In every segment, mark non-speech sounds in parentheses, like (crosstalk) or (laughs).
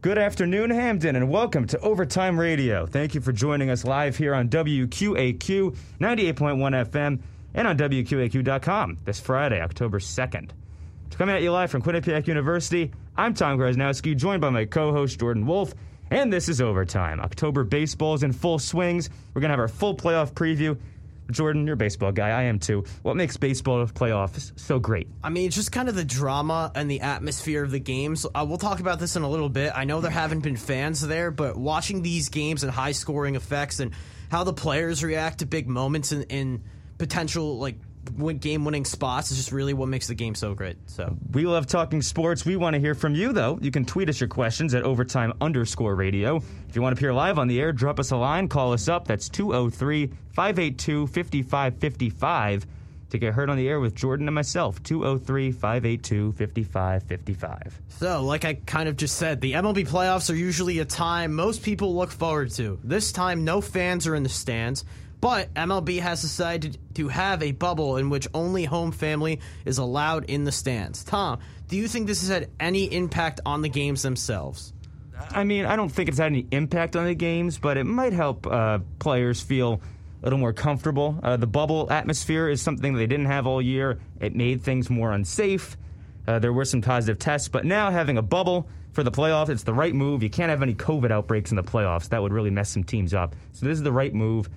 Good afternoon, Hamden, and welcome to Overtime Radio. Thank you for joining us live here on WQAQ 98.1 FM and on WQAQ.com this Friday, October 2nd. Coming at you live from Quinnipiac University, I'm Tom Grosnowski, joined by my co host Jordan Wolf, and this is Overtime. October baseball is in full swings. We're going to have our full playoff preview. Jordan, you're a baseball guy. I am too. What makes baseball playoffs so great? I mean, it's just kind of the drama and the atmosphere of the games. Uh, we'll talk about this in a little bit. I know there haven't been fans there, but watching these games and high scoring effects and how the players react to big moments in, in potential like game winning spots is just really what makes the game so great. So we love talking sports. We want to hear from you though. You can tweet us your questions at overtime underscore radio. If you want to appear live on the air, drop us a line, call us up. That's 203 582 5555 to get heard on the air with Jordan and myself. 203 582 5555. So, like I kind of just said, the MLB playoffs are usually a time most people look forward to. This time, no fans are in the stands. But MLB has decided to have a bubble in which only home family is allowed in the stands. Tom, do you think this has had any impact on the games themselves? I mean, I don't think it's had any impact on the games, but it might help uh, players feel a little more comfortable. Uh, the bubble atmosphere is something they didn't have all year. It made things more unsafe. Uh, there were some positive tests, but now having a bubble for the playoffs, it's the right move. You can't have any COVID outbreaks in the playoffs. That would really mess some teams up. So this is the right move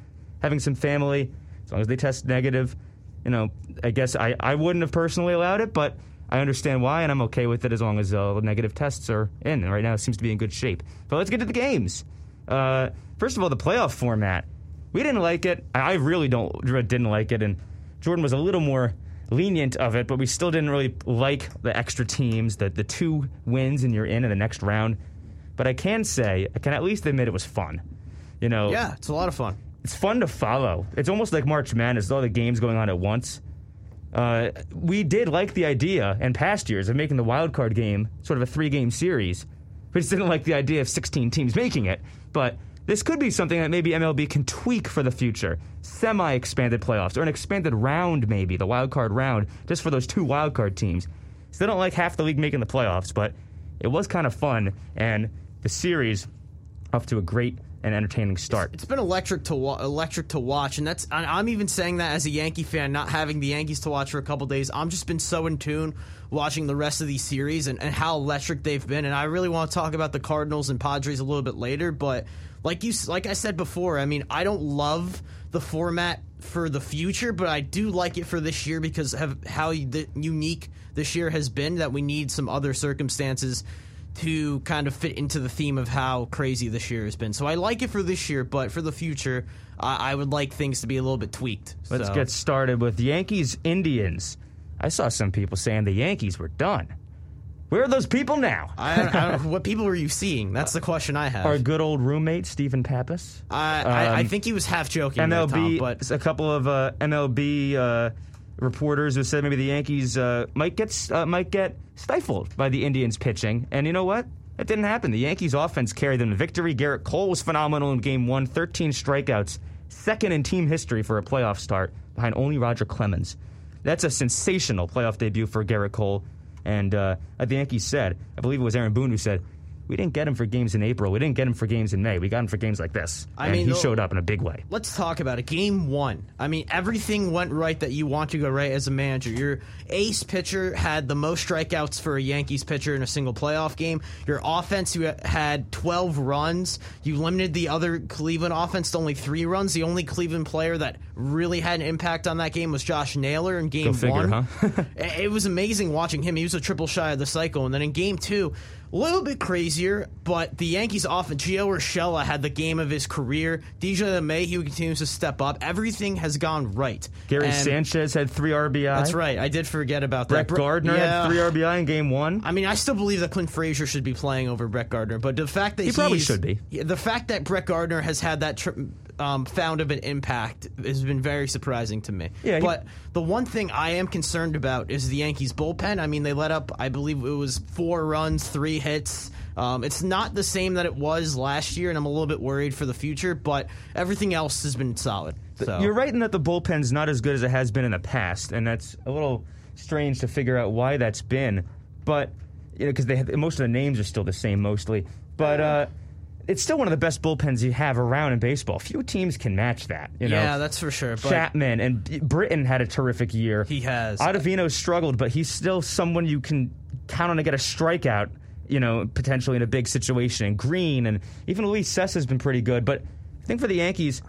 having some family, as long as they test negative. You know, I guess I, I wouldn't have personally allowed it, but I understand why, and I'm okay with it as long as uh, the negative tests are in. And right now, it seems to be in good shape. But let's get to the games. Uh, first of all, the playoff format. We didn't like it. I really don't didn't like it, and Jordan was a little more lenient of it, but we still didn't really like the extra teams, the the two wins and you're in in the next round. But I can say, I can at least admit it was fun. You know, yeah, it's a lot of fun it's fun to follow. It's almost like March Madness, all the games going on at once. Uh, we did like the idea in past years of making the wild card game sort of a three game series. We just didn't like the idea of 16 teams making it. But this could be something that maybe MLB can tweak for the future. Semi expanded playoffs, or an expanded round, maybe, the wild card round, just for those two wild card teams. Still don't like half the league making the playoffs, but it was kind of fun, and the series off to a great an entertaining start. it's been electric to wa- electric to watch, and that's I'm even saying that as a Yankee fan, not having the Yankees to watch for a couple days. I'm just been so in tune watching the rest of these series and, and how electric they've been. And I really want to talk about the Cardinals and Padres a little bit later, but like you like I said before, I mean I don't love the format for the future, but I do like it for this year because of how the, unique this year has been. That we need some other circumstances to kind of fit into the theme of how crazy this year has been. So I like it for this year, but for the future, I, I would like things to be a little bit tweaked. Let's so. get started with Yankees Indians. I saw some people saying the Yankees were done. Where are those people now? I, I what people were you seeing? That's the question I have. Our good old roommate Stephen Pappas. I, um, I, I, think he was half joking. MLB, there, Tom, but a couple of uh, MLB uh, reporters who said maybe the Yankees uh, might get uh, might get stifled by the Indians pitching, and you know what? That didn't happen. The Yankees offense carried them to victory. Gerrit Cole was phenomenal in Game One, 13 strikeouts, second in team history for a playoff start, behind only Roger Clemens. That's a sensational playoff debut for Gerrit Cole. And uh, the Yankees said, I believe it was Aaron Boone who said, we didn't get him for games in April. We didn't get him for games in May. We got him for games like this. I and mean, he showed up in a big way. Let's talk about it. Game one. I mean, everything went right that you want to go right as a manager. Your ace pitcher had the most strikeouts for a Yankees pitcher in a single playoff game. Your offense, you had 12 runs. You limited the other Cleveland offense to only three runs. The only Cleveland player that really had an impact on that game was Josh Naylor in game figure, one. Huh? (laughs) it was amazing watching him. He was a triple shy of the cycle. And then in game two, a little bit crazier, but the Yankees offense, Gio Urshela had the game of his career. DJ LeMahieu continues to step up. Everything has gone right. Gary and Sanchez had three RBI. That's right. I did forget about Brett that. Brett Gardner yeah. had three RBI in game one. I mean, I still believe that Clint Frazier should be playing over Brett Gardner, but the fact that he probably should be. The fact that Brett Gardner has had that tri- um, found of an impact has been very surprising to me. Yeah, but the one thing I am concerned about is the Yankees bullpen. I mean, they let up, I believe it was four runs, three hits. Um, it's not the same that it was last year, and I'm a little bit worried for the future. But everything else has been solid. So. You're right in that the bullpen's not as good as it has been in the past, and that's a little strange to figure out why that's been. But you know, because most of the names are still the same mostly. but uh, it's still one of the best bullpens you have around in baseball. Few teams can match that. You know, yeah, that's for sure. But Chapman and Britton had a terrific year. he has. Ottavino struggled, but he's still someone you can count on to get a strikeout. You know, potentially in a big situation. And Green and even Luis Cessa has been pretty good. But I think for the Yankees,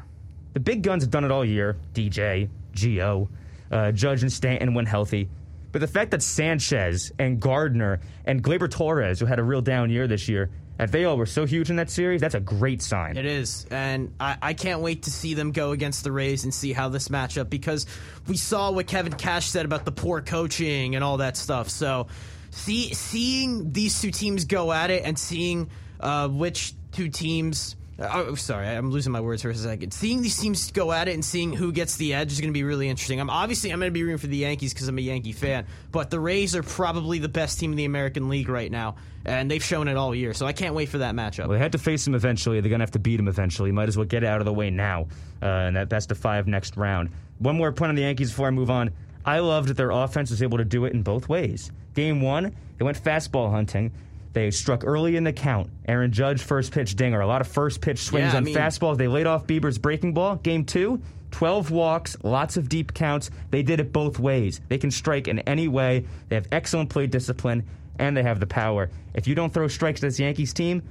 the big guns have done it all year. DJ, Gio, uh, Judge, and Stanton when healthy. But the fact that Sanchez and Gardner and Gleyber Torres, who had a real down year this year, that they all were so huge in that series, that's a great sign. It is, and I, I can't wait to see them go against the Rays and see how this matchup because we saw what Kevin Cash said about the poor coaching and all that stuff. So, see, seeing these two teams go at it and seeing uh, which two teams. Oh, sorry, I'm losing my words for a second. Seeing these teams go at it and seeing who gets the edge is going to be really interesting. I'm obviously I'm going to be rooting for the Yankees because I'm a Yankee fan, but the Rays are probably the best team in the American League right now, and they've shown it all year. So I can't wait for that matchup. Well, they had to face him eventually. They're going to have to beat him eventually. Might as well get it out of the way now uh, in that best of five next round. One more point on the Yankees before I move on. I loved that their offense was able to do it in both ways. Game one, they went fastball hunting. They struck early in the count. Aaron Judge, first pitch dinger. A lot of first pitch swings Yeah, on mean- fastballs. They laid off Bieber's breaking ball. Game two, 12 walks, lots of deep counts. They did it both ways. They can strike in any way. They have excellent play discipline, and they have the power. If you don't throw strikes to this Yankees team,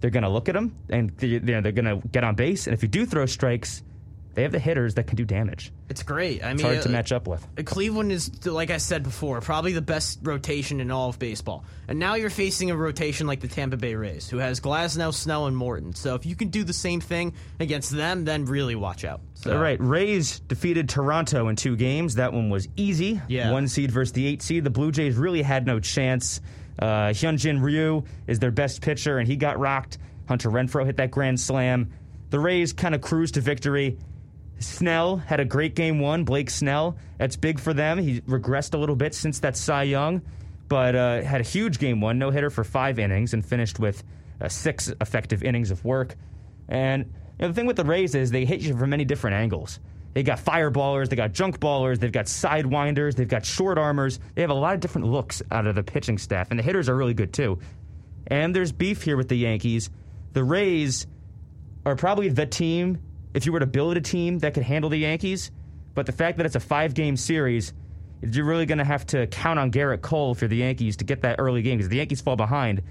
they're going to look at them and they're going to get on base. And if you do throw strikes, they have the hitters that can do damage. It's great. I mean, It's hard to uh, match up with. Cleveland is, like I said before, probably the best rotation in all of baseball. And now you're facing a rotation like the Tampa Bay Rays, who has Glasnow, Snell, and Morton. So if you can do the same thing against them, then really watch out. So, All right, Rays defeated Toronto in two games. That one was easy. Yeah. One seed versus the eight seed. The Blue Jays really had no chance. Uh, Hyunjin Ryu is their best pitcher, and he got rocked. Hunter Renfroe hit that grand slam. The Rays kind of cruised to victory. Snell had a great game one. Blake Snell, that's big for them. He regressed a little bit since that Cy Young, but uh, had a huge game one, no hitter for five innings, and finished with uh, six effective innings of work. And you know, the thing with the Rays is they hit you from many different angles. They got fireballers, they got junk ballers, they've got sidewinders, they've got short armors. They have a lot of different looks out of the pitching staff, and the hitters are really good too. And there's beef here with the Yankees. The Rays are probably the team, if you were to build a team that could handle the Yankees, but the fact that it's a five game series, you're really going to have to count on Gerrit Cole for the Yankees to get that early game because the Yankees fall behind.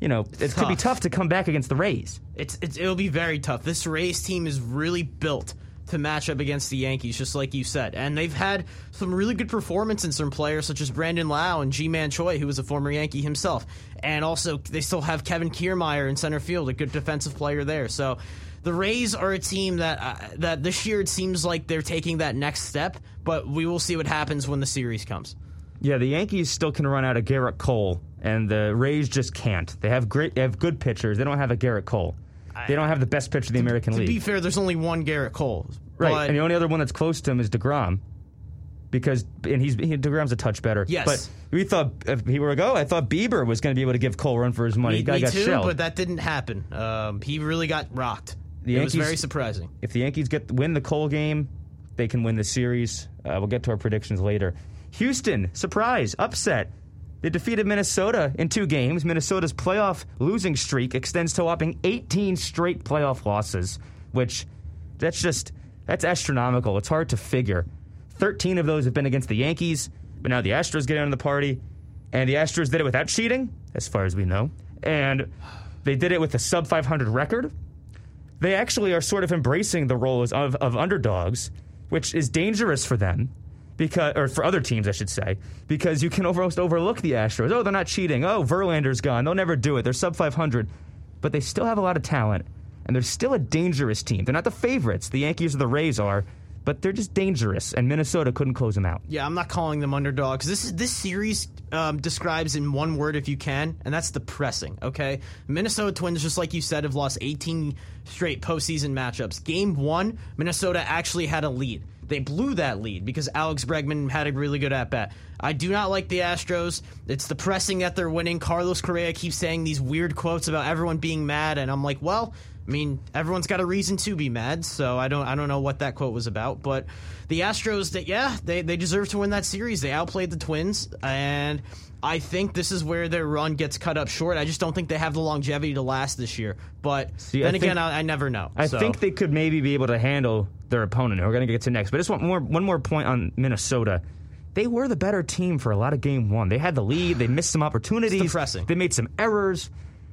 You know, it could be Tough. to come back against the Rays. It's, it's it'll be very tough. This Rays team is really built to match up against the Yankees, just like you said. And they've had some really good performances from players such as Brandon Lowe and Ji-Man Choi, who was a former Yankee himself. And also, they still have Kevin Kiermaier in center field, a good defensive player there. So the Rays are a team that uh, that this year it seems like they're taking that next step, but we will see what happens when the series comes. Yeah, the Yankees still can run out of Gerrit Cole, and the Rays just can't. They have great, they have good pitchers. They don't have a Gerrit Cole. They don't have the best pitcher in the American To League. To be fair, there's only one Gerrit Cole. Right, and the only other one that's close to him is Degrom, because and he's he, Degrom's a touch better. Yes. but we thought if he were to go, I thought Bieber was going to be able to give Cole run for his money. Me, me got too, shelled. but that didn't happen. Um, he really got rocked. The it was very surprising. if the Yankees get win the Cole game, they can win the series. Uh, we'll get to our predictions later. Houston, surprise, upset. They defeated Minnesota in two games. Minnesota's playoff losing streak extends to whopping 18 straight playoff losses, which that's just that's astronomical. It's hard to figure. 13 of those have been against the Yankees, but now the Astros get in on the party, and the Astros did it without cheating, as far as we know, and they did it with a sub 500 record they actually are sort of embracing the roles of, of underdogs, which is dangerous for them. Because, or for other teams, I should say, because you can almost overlook the Astros. Oh, they're not cheating. Oh, Verlander's gone. They'll never do it. They're sub 500. But they still have a lot of talent, and they're still a dangerous team. They're not the favorites. The Yankees or the Rays are, but they're just dangerous, and Minnesota couldn't close them out. Yeah, I'm not calling them underdogs. This is this series um, describes in one word, if you can, and that's depressing. Okay, Minnesota Twins, just like you said, have lost 18 straight postseason matchups. Game one, Minnesota actually had a lead. They blew that lead because Alex Bregman had a really good at bat. I do not like the Astros. It's depressing that they're winning. Carlos Correa keeps saying these weird quotes about everyone being mad, and I'm like, well, I mean, everyone's got a reason to be mad, so I don't I don't know what that quote was about, but the Astros that yeah, they they deserve to win that series. They outplayed the Twins and I think this is where their run gets cut up short. I just don't think they have the longevity to last this year. But See, then I again, think- I, I never know. I So- think they could maybe be able to handle their opponent. who We're going to get to next, but just one more one more point on Minnesota. They were the better team for a lot of game one. They had the lead. They missed some opportunities. They made some errors.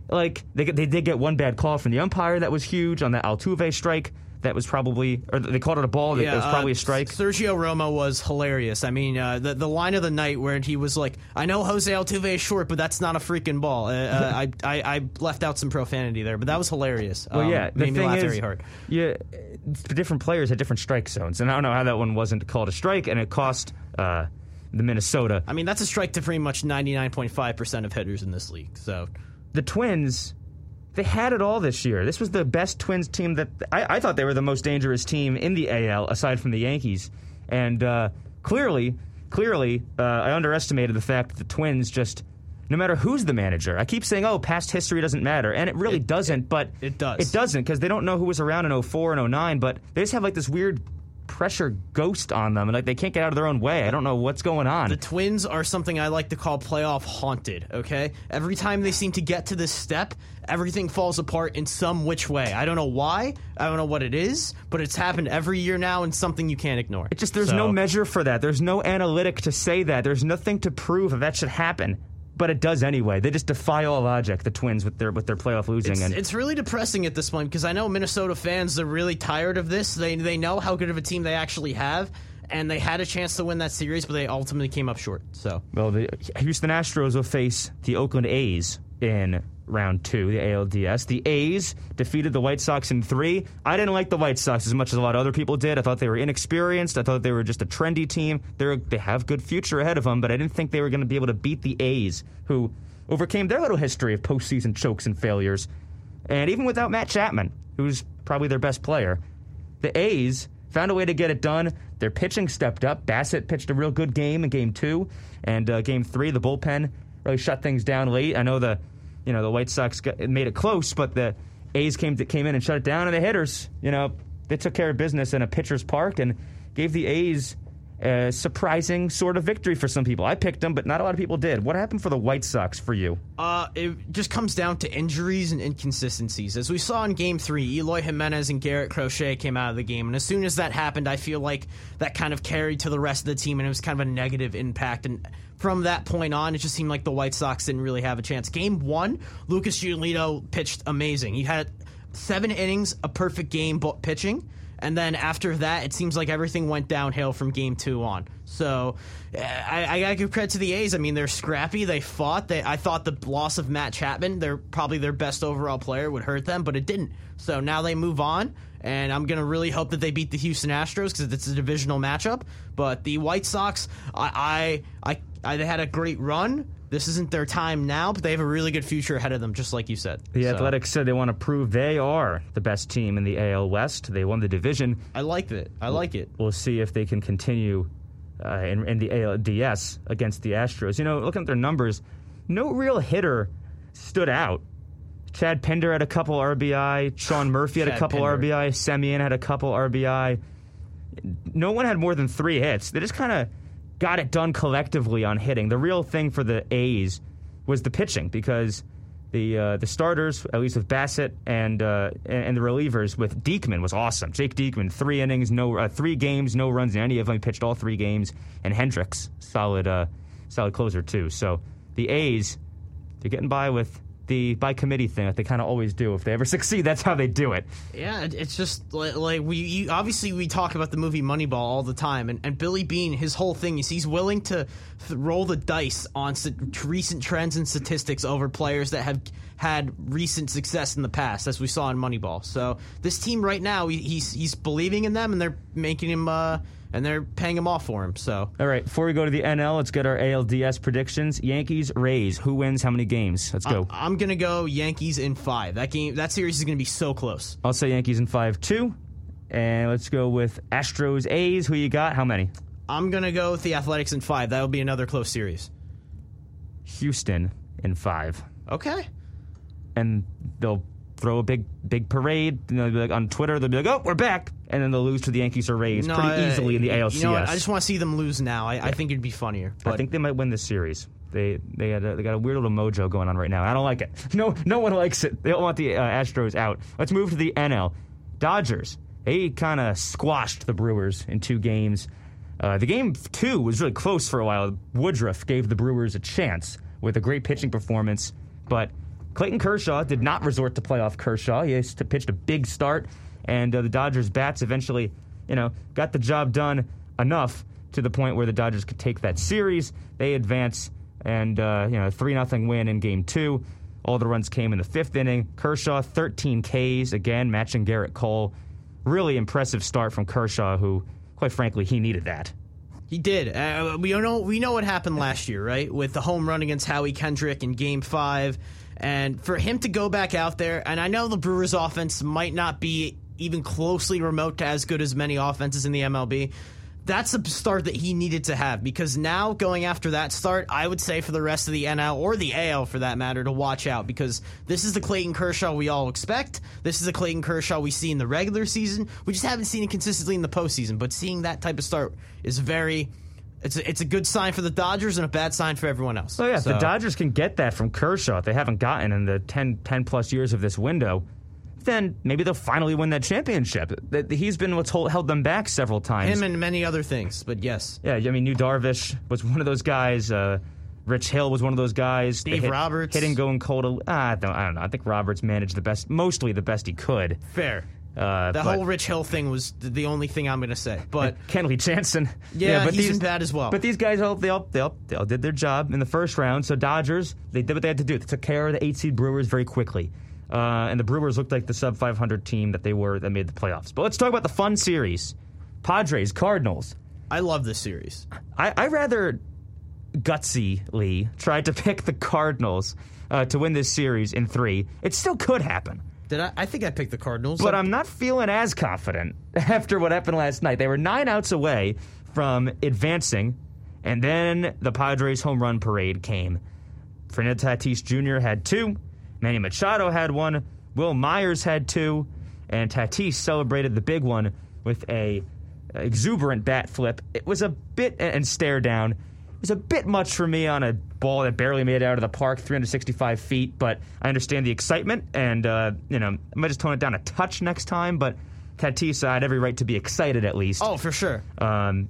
Like they they did get one bad call from the umpire that was huge on that Altuve strike. That was probably or they called it a ball. that was uh, probably a strike. Sergio Romo was hilarious. I mean, uh, the the line of the night where he was like, "I know Jose Altuve is short, but that's not a freaking ball." Uh, uh, (laughs) I, I I left out some profanity there, but that was hilarious. Well, Um, yeah, the made me thing laugh is, very hard. yeah, different players had different strike zones, and I don't know how that one wasn't called a strike, and it cost uh, the Minnesota. I mean, that's a strike to pretty much ninety nine point five percent of hitters in this league. So the Twins, they had it all this year. This was the best Twins team that I, I thought they were the most dangerous team in the AL aside from the Yankees, and uh, clearly, clearly, uh, I underestimated the fact that the Twins just. No matter who's the manager, I keep saying, "Oh, past history doesn't matter," and it really It- doesn't. it- but it does. It doesn't because they don't know who was around in 04 and 09, But they just have like this weird pressure ghost on them, and like they can't get out of their own way. I don't know what's going on. The Twins are something I like to call playoff haunted, okay? Every time they seem to get to this step, everything falls apart in some which way. I don't know why, I don't know what it is, but it's happened every year now and something you can't ignore. It just there's So- no measure for that. There's no analytic to say that. There's nothing to prove that that should happen. But it does anyway. They just defy all logic. The Twins with their with their playoff losing It's, and it's really depressing at this point because I know Minnesota fans are really tired of this. They they know how good of a team they actually have, and they had a chance to win that series, but they ultimately came up short. So well, the Houston Astros will face the Oakland A's in round two, the ALDS. The A's defeated the White Sox in three. I didn't like the White Sox as much as a lot of other people did. I thought they were inexperienced. I thought they were just a trendy team. They're they have good future ahead of them, but I didn't think they were going to be able to beat the A's, who overcame their little history of postseason chokes and failures. And even without Matt Chapman, who's probably their best player, the A's found a way to get it done. Their pitching stepped up. Bassitt pitched a real good game in game two, and uh, game three, the bullpen really shut things down late. I know the, you know, the White Sox got, made it close, but the A's came to, came in and shut it down, and the hitters, you know, they took care of business in a pitcher's park and gave the A's a surprising sort of victory for some people. I picked them, but not a lot of people did. What happened for the White Sox for you? Uh, it just comes down to injuries and inconsistencies. As we saw in Game Three, Eloy Jimenez and Garrett Crochet came out of the game, and as soon as that happened, I feel like that kind of carried to the rest of the team, and it was kind of a negative impact. And from that point on, it just seemed like the White Sox didn't really have a chance. Game One, Lucas Giolito pitched amazing. He had seven innings, a perfect game pitching. And then after that, it seems like everything went downhill from game two on. So uh, I, I gotta give credit to the A's. I mean, they're scrappy. They fought. They, I thought the loss of Matt Chapman, they're probably their best overall player, would hurt them, but it didn't. So now they move on, and I'm gonna really hope that they beat the Houston Astros because it's a divisional matchup. But the White Sox, I, I, I, I they had a great run. This isn't their time now, but they have a really good future ahead of them, just like you said. The So, Athletics said they want to prove they are the best team in the AL West. They won the division. I like it. I like it. We'll see if they can continue uh, in, in the ALDS against the Astros. You know, looking at their numbers, no real hitter stood out. Chad Pinder had a couple RBI. Sean Murphy had a couple Pinder. RBI. Semien had a couple RBI. No one had more than three hits. They just kind of got it done collectively on hitting. The real thing for the A's was the pitching because the uh, the starters, at least with Bassitt and uh, and the relievers with Diekman was awesome. Jake Diekman, three innings, no uh, three games, no runs in any of them. He pitched all three games, and Hendriks, solid uh, solid closer too. So the A's, they're getting by with the by committee thing that they kind of always do. If they ever (laughs) succeed, that's how they do it. Yeah, it's just like, like we you, obviously we talk about the movie Moneyball all the time, and, and Billy Beane, his whole thing is he's willing to th- roll the dice on st- recent trends and statistics over players that have had recent success in the past, as we saw in Moneyball. So this team right now, he, he's he's believing in them, and they're making him uh, and they're paying him off for him. So All right, before we go to the NL, let's get our ALDS predictions. Yankees, Rays. Who wins? How many games? Let's go. I'm gonna go Yankees in five. That game, that series is gonna be so close. I'll say Yankees in five two, and let's go with Astros, A's. Who you got? How many? I'm gonna go with the Athletics in five. That'll be another close series. Houston in five, Okay. and they'll throw a big big parade. You know, like on Twitter, they'll be like, "Oh, we're back," and then they'll lose to the Yankees or Rays No, pretty I- easily in the ALCS. You know? I just want to see them lose now. I, I think it'd be funnier. But I think they might win this series. They they had a, they got a weird little mojo going on right now. I don't like it. (laughs) No no one likes it. They don't want the uh, Astros out. Let's move to the NL. Dodgers. They kind of squashed the Brewers in two games. Uh, the game two was really close for a while. Woodruff gave the Brewers a chance with a great pitching performance, but Clayton Kershaw did not resort to playoff Kershaw. He pitched a big start, and uh, the Dodgers bats eventually, you know, got the job done enough to the point where the Dodgers could take that series. They advance, and uh, you know, three nothing win in Game Two. All the runs came in the fifth inning. Kershaw, 13 Ks again, matching Gerrit Cole. Really impressive start from Kershaw, who, quite frankly, he needed that. He did. Uh, we know we know what happened last year, right? With the home run against Howie Kendrick in Game Five, and for him to go back out there, and I know the Brewers' offense might not be even closely remote to as good as many offenses in the MLB. That's a start that he needed to have because now going after that start, I would say for the rest of the NL or the AL for that matter to watch out because this is the Clayton Kershaw we all expect. This is the Clayton Kershaw we see in the regular season. We just haven't seen it consistently in the postseason, but seeing that type of start is very. It's a, it's a good sign for the Dodgers and a bad sign for everyone else. Oh, yeah, if the Dodgers can get that from Kershaw, they haven't gotten in the 10, 10 plus years of this window, then maybe they'll finally win that championship. He's been what's hold, held them back several times. him and many other things, but yes, Yeah, I mean, Yu Darvish was one of those guys. Uh, Rich Hill was one of those guys. Steve hit- Roberts. hitting, going cold. Ah, I don't, I don't know. I think Roberts managed the best, mostly the best he could. fair. Uh, The but whole Rich Hill thing was the only thing I'm going to say, but. Kenley Jansen. Yeah, but he's these, bad as well. But these guys, all they all, they all they all did their job in the first round. So Dodgers, they did what they had to do. They took care of the eight seed Brewers very quickly. Uh, and the Brewers looked like the sub 500 team that they were that made the playoffs. But let's talk about the fun series: Padres, Cardinals. I love this series. I, I rather gutsily tried to (laughs) pick the Cardinals uh, to win this series in three. It still could happen. Did I? I think I picked the Cardinals. But I'm not feeling as confident (laughs) after what happened last night. They were nine outs away from advancing, and then the Padres home run parade came. Fernando Tatis Jr. had two, Manny Machado had one, Wil Myers had two, and Tatis celebrated the big one with a exuberant bat flip. It was a bit and stare down. It was a bit much for me on a ball that barely made it out of the park, 365 feet. But I understand the excitement, and uh, you know, I might just tone it down a touch next time. But Tatis I had every right to be excited at least. oh, for sure. Um,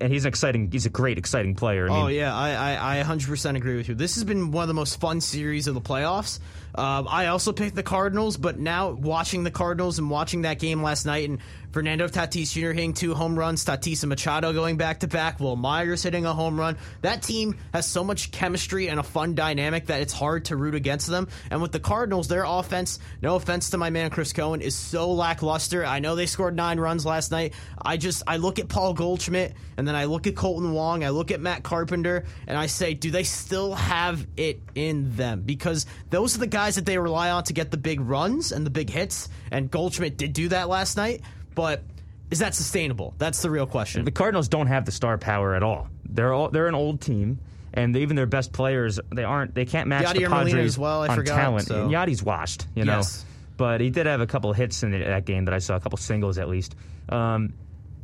and he's an exciting. He's a great, exciting player. I Oh yeah, I, I I 100% agree with you. This has been one of the most fun series of the playoffs. Um, I also picked the Cardinals, but now watching the Cardinals and watching that game last night, and Fernando Tatis Jr. hitting two home runs, Tatis and Machado going back to back, Wil Myers hitting a home run. That team has so much chemistry and a fun dynamic that it's hard to root against them. And with the Cardinals, their offense, no offense to my man Chris Cohen, is so lackluster. I know they scored nine runs last night. I just I look at Paul Goldschmidt and then I look at Kolten Wong, I look at Matt Carpenter, and I say, do they still have it in them? Because those are the guys that they rely on to get the big runs and the big hits. And Goldschmidt did do that last night, but is that sustainable? That's the real question. the Cardinals don't have the star power at all. They're all, they're an old team, and even their best players they aren't. They can't match Yadier the Padres well, I on forgot, talent. so- And Yadi's washed, you know. Yes. But he did have a couple hits in that game that I saw, a couple singles at least. Um,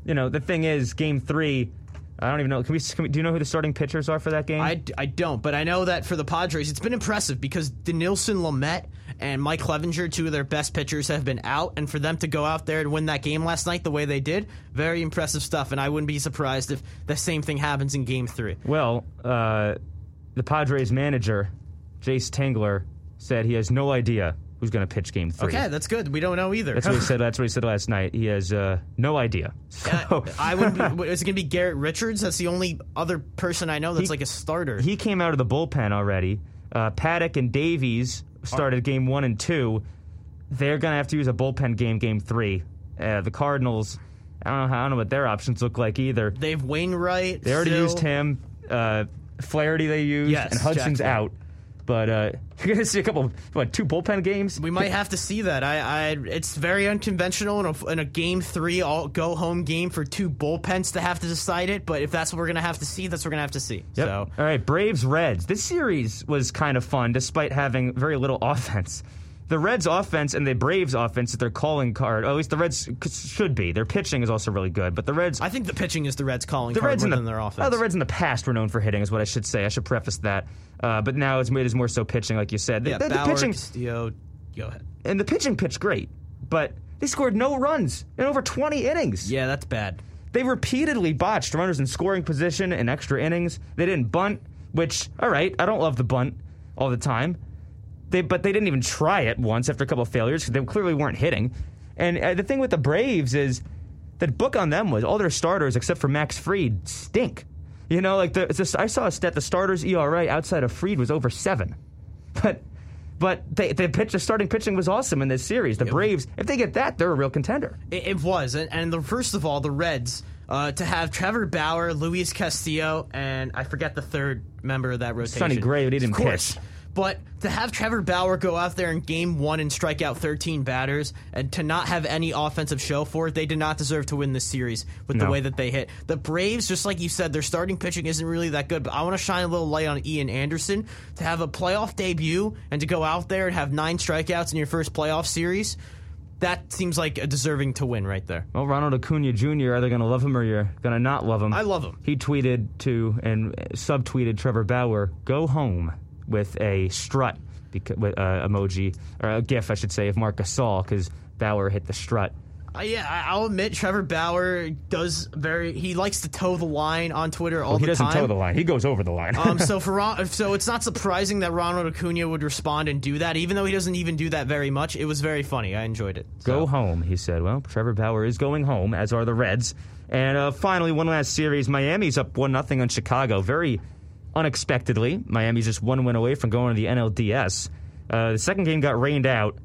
you know, the thing is, Game Three. I don't even know. Can we, can we? Do you know who the starting pitchers are for that game? I, I don't, but I know that for the Padres, it's been impressive because Dinelson Lamet and Mike Clevinger, two of their best pitchers, have been out, and for them to go out there and win that game last night the way they did, very impressive stuff. And I wouldn't be surprised if the same thing happens in Game Three. Well, uh, the Padres manager, Jayce Tingler, said he has no idea who's going to pitch Game Three. Okay, that's good. We don't know either. That's what he (laughs) said. That's what he said last night. He has uh, no idea. (laughs) So, I would. Be, (laughs) is it going to be Garrett Richards? That's the only other person I know that's He- like a starter. he came out of the bullpen already. Uh, Paddock and Davies started game one and two. They're going to have to use a bullpen game, game three. Uh, the Cardinals, I don't know. I don't know what their options look like either. they have Wainwright. They already still. used him. Uh, Flaherty they used, Yes, and Hudson's Jack out. But uh, (laughs) you're going to see a couple, what, two bullpen games? We might have to see that. I, I it's very unconventional in a, in a game three all go home game for two bullpens to have to decide it. But if that's what we're gonna have to see, that's what we're gonna have to see. Yep. So All right, Braves Reds. This series was kind of fun despite having very little (laughs) offense. The Reds' offense and the Braves' offense is their calling card. Or at least the Reds should be. Their pitching is also really good, but the Reds. I think the pitching is the Reds calling the card Reds more in the, than their offense. Oh, the Reds in the past were known for hitting, is what I should say. I should preface that. Uh, but now it's, it is more so pitching, like you said. The, yeah, the, the Bauer, pitching Castillo, go ahead. and the pitching pitched great, but they scored no runs in over 20 innings. Yeah, that's bad. They repeatedly botched runners in scoring position in extra innings. They didn't bunt, which, all right, I don't love the bunt all the time. They, but they didn't even try it once after a couple of failures because they clearly weren't hitting. And uh, the thing with the Braves is that book on them was all their starters except for Max Fried stink. You know, like the, it's just, I saw a stat the starters ERA outside of Fried was over seven, but but they, the pitch the starting pitching was awesome in this series. The Braves, if they get that, they're a real contender. It, it was, and, and the, first of all, the Reds uh, to have Trevor Bauer, Luis Castillo, and I forget the third member of that rotation. Sonny Gray, but he didn't pitch. But to have Trevor Bauer go out there in game one and strike out 13 batters and to not have any offensive show for it, they did not deserve to win this series with the way that they hit. The Braves, just like you said, their starting pitching isn't really that good, but I want to shine a little light on Ian Anderson. To have a playoff debut and to go out there and have nine strikeouts in your first playoff series, that seems like a deserving to win right there. Well, Ronald Acuna Jr., either going to love him or you're going to not love him. I love him. He tweeted to and subtweeted Trevor Bauer, go home with a strut beca- with, uh, emoji, or a gif, I should say, of Marc Gasol because Bauer hit the strut. Uh, yeah, I- I'll admit Trevor Bauer does very. He likes to toe the line on Twitter all Well, the time. he doesn't toe the line. He goes over the line. um, so (laughs) for Ron, so it's not surprising that Ronald Acuna would respond and do that, even though he doesn't even do that very much. It was very funny. I enjoyed it. Go home, he said. Well, Trevor Bauer is going home, as are the Reds. And uh, finally, one last series. Miami's up 1 0 on Chicago. Very unexpectedly. Miami's just one win away from going to the NLDS. Uh, the second game got rained out.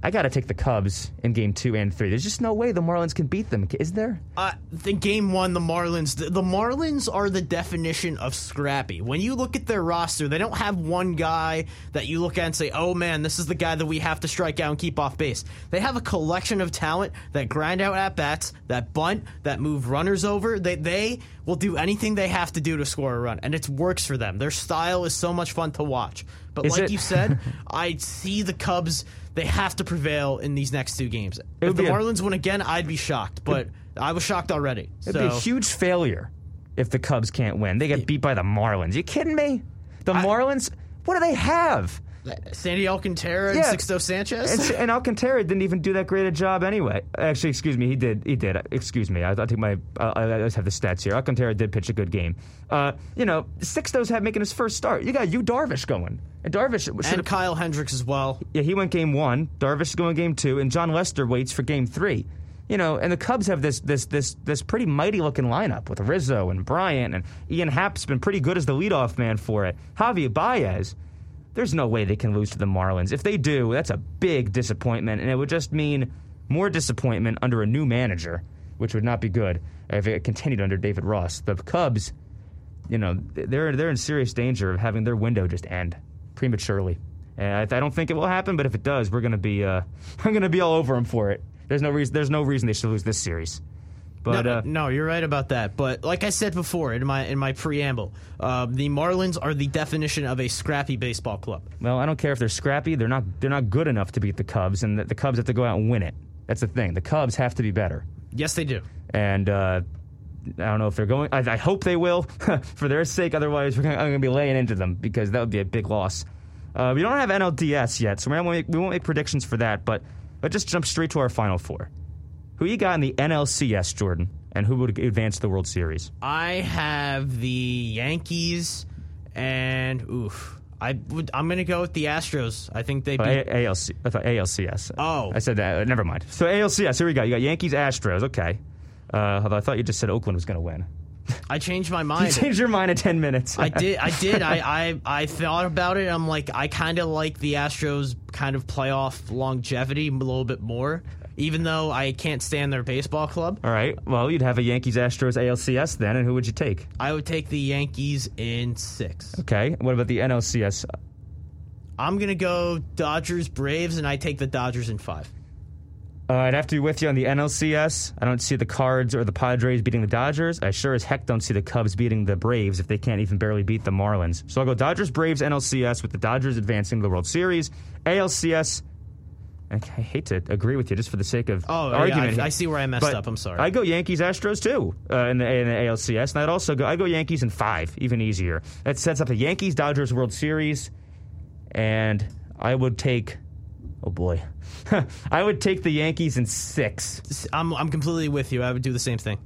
I got to take the Cubs in game two and three. There's just no way the Marlins can beat them, is there? Uh, the game one, the Marlins. The, the Marlins are the definition of scrappy. When you look at their roster, they don't have one guy that you look at and say, "Oh man, this is the guy that we have to strike out and keep off base." They have a collection of talent that grind out at bats, that bunt, that move runners over. They they will do anything they have to do to score a run, and it works for them. Their style is so much fun to watch. But Is like it- you said, (laughs) I see the Cubs. They have to prevail in these next two games. If the be a- Marlins win again, I'd be shocked. But I was shocked already. It'd so. be a huge failure if the Cubs can't win. They get beat by the Marlins. You kidding me? The Marlins? What do they have? Sandy Alcantara and Yeah. Sixto Sanchez. And, and Alcantara didn't even do that great a job anyway. Actually, excuse me, he did. He did. Excuse me. I, I think my. Uh, I I just have the stats here. Alcantara did pitch a good game. Uh, you know, Sixto's had making his first start. You got you Darvish going, and Darvish and. Kyle Hendricks as well. Yeah, he went game one. Darvish is going game two, and Jon Lester waits for game three. You know, and the Cubs have this this this this pretty mighty looking lineup with Rizzo and Bryant and Ian Happ's been pretty good as the leadoff man for it. Javier Baez. There's no way they can lose to the Marlins. If they do, that's a big disappointment, and it would just mean more disappointment under a new manager, which would not be good if it continued under David Ross. The Cubs, you know, they're they're in serious danger of having their window just end prematurely. And I, I don't think it will happen, but if it does, we're gonna be uh, (laughs) I'm gonna be all over them for it. There's no reason there's no reason they should lose this series. But no, uh, no, you're right about that. But like I said before in my in my preamble, uh, the Marlins are the definition of a scrappy baseball club. well, I don't care if they're scrappy. They're not they're not good enough to beat the Cubs, and the, the Cubs have to go out and win it. That's the thing. The Cubs have to be better. Yes, they do. and uh, I don't know if they're going. I, I hope they will, (laughs) for their sake. Otherwise, we're gonna, I'm going to be laying into them because that would be a big loss. Uh, we don't have NLDS yet, so we won't, make, we won't make predictions for that. But let's just jump straight to our final four. Who you got in the NLCS, Jordan, and who would advance to the World Series? I have the Yankees, and oof, I would. I'm gonna go with the Astros. I think they Oh, beat. A- ALC, I thought ALCS. Oh. I said that. Uh, never mind. So ALCS. Here we go. You got Yankees, Astros. Okay. Uh, although I thought you just said Oakland was going to win. I changed my (laughs) mind. You changed your mind in ten minutes. I did. I (laughs) did. I, I I thought about it. I'm like, I kind of like the Astros' kind of playoff longevity a little bit more, even though I can't stand their baseball club. All right. Well, you'd have a Yankees Astros ALCS then, and who would you take? I would take the Yankees in six. Okay. What about the NLCS? I'm gonna go Dodgers, Braves, and I take the Dodgers in five. Uh, I'd have to be with you on the NLCS. I don't see the Cards or the Padres beating the Dodgers. I sure as heck don't see the Cubs beating the Braves if they can't even barely beat the Marlins. So I'll go Dodgers, Braves, NLCS with the Dodgers advancing to the World Series. ALCS, I hate to agree with you just for the sake of Oh, argument. yeah, I, I see where I messed But up. I'm sorry. I go Yankees Astros too uh, in, the, in the ALCS, and I'd also go I go Yankees in five, even easier. That sets up a Yankees Dodgers World Series, and I would take. Oh boy, (laughs) I would take the Yankees in six. I'm, I'm completely with you. I would do the same thing.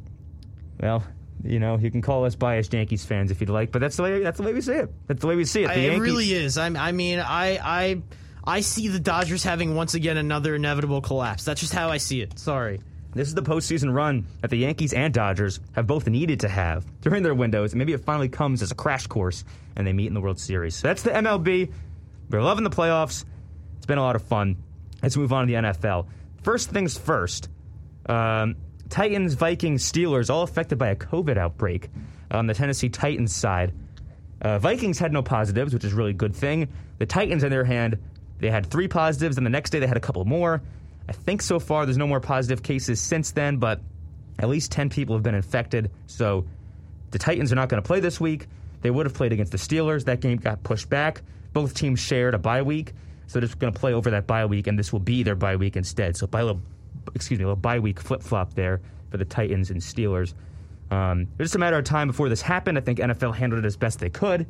Well, you know, you can call us biased Yankees fans if you'd like, but that's the way that's the way we see it. That's the way we see it. The I- it Yankees, really is. I'm, I mean, I, I, I see the Dodgers having once again another inevitable collapse. That's just how I see it. Sorry. This is the postseason run that the Yankees and Dodgers have both needed to have during their windows, and maybe it finally comes as a crash course and they meet in the World Series. So that's the MLB. We're loving the playoffs. It's been a lot of fun. Let's move on to the NFL. First things first. Um, Titans, Vikings, Steelers, all affected by a COVID outbreak on the Tennessee Titans side. Uh, Vikings had no positives, which is a really good thing. The Titans, on their hand, they had three positives, and the next day they had a couple more. I think so far there's no more positive cases since then, but at least 10 people have been infected. So the Titans are not going to play this week. They would have played against the Steelers. That game got pushed back. Both teams shared a bye week, so they're just going to play over that bye week, and this will be their bye week instead. So by a little, excuse me, a little bye week flip flop there for the Titans and Steelers. Um, it was just a matter of time before this happened. I think NFL handled it as best they could.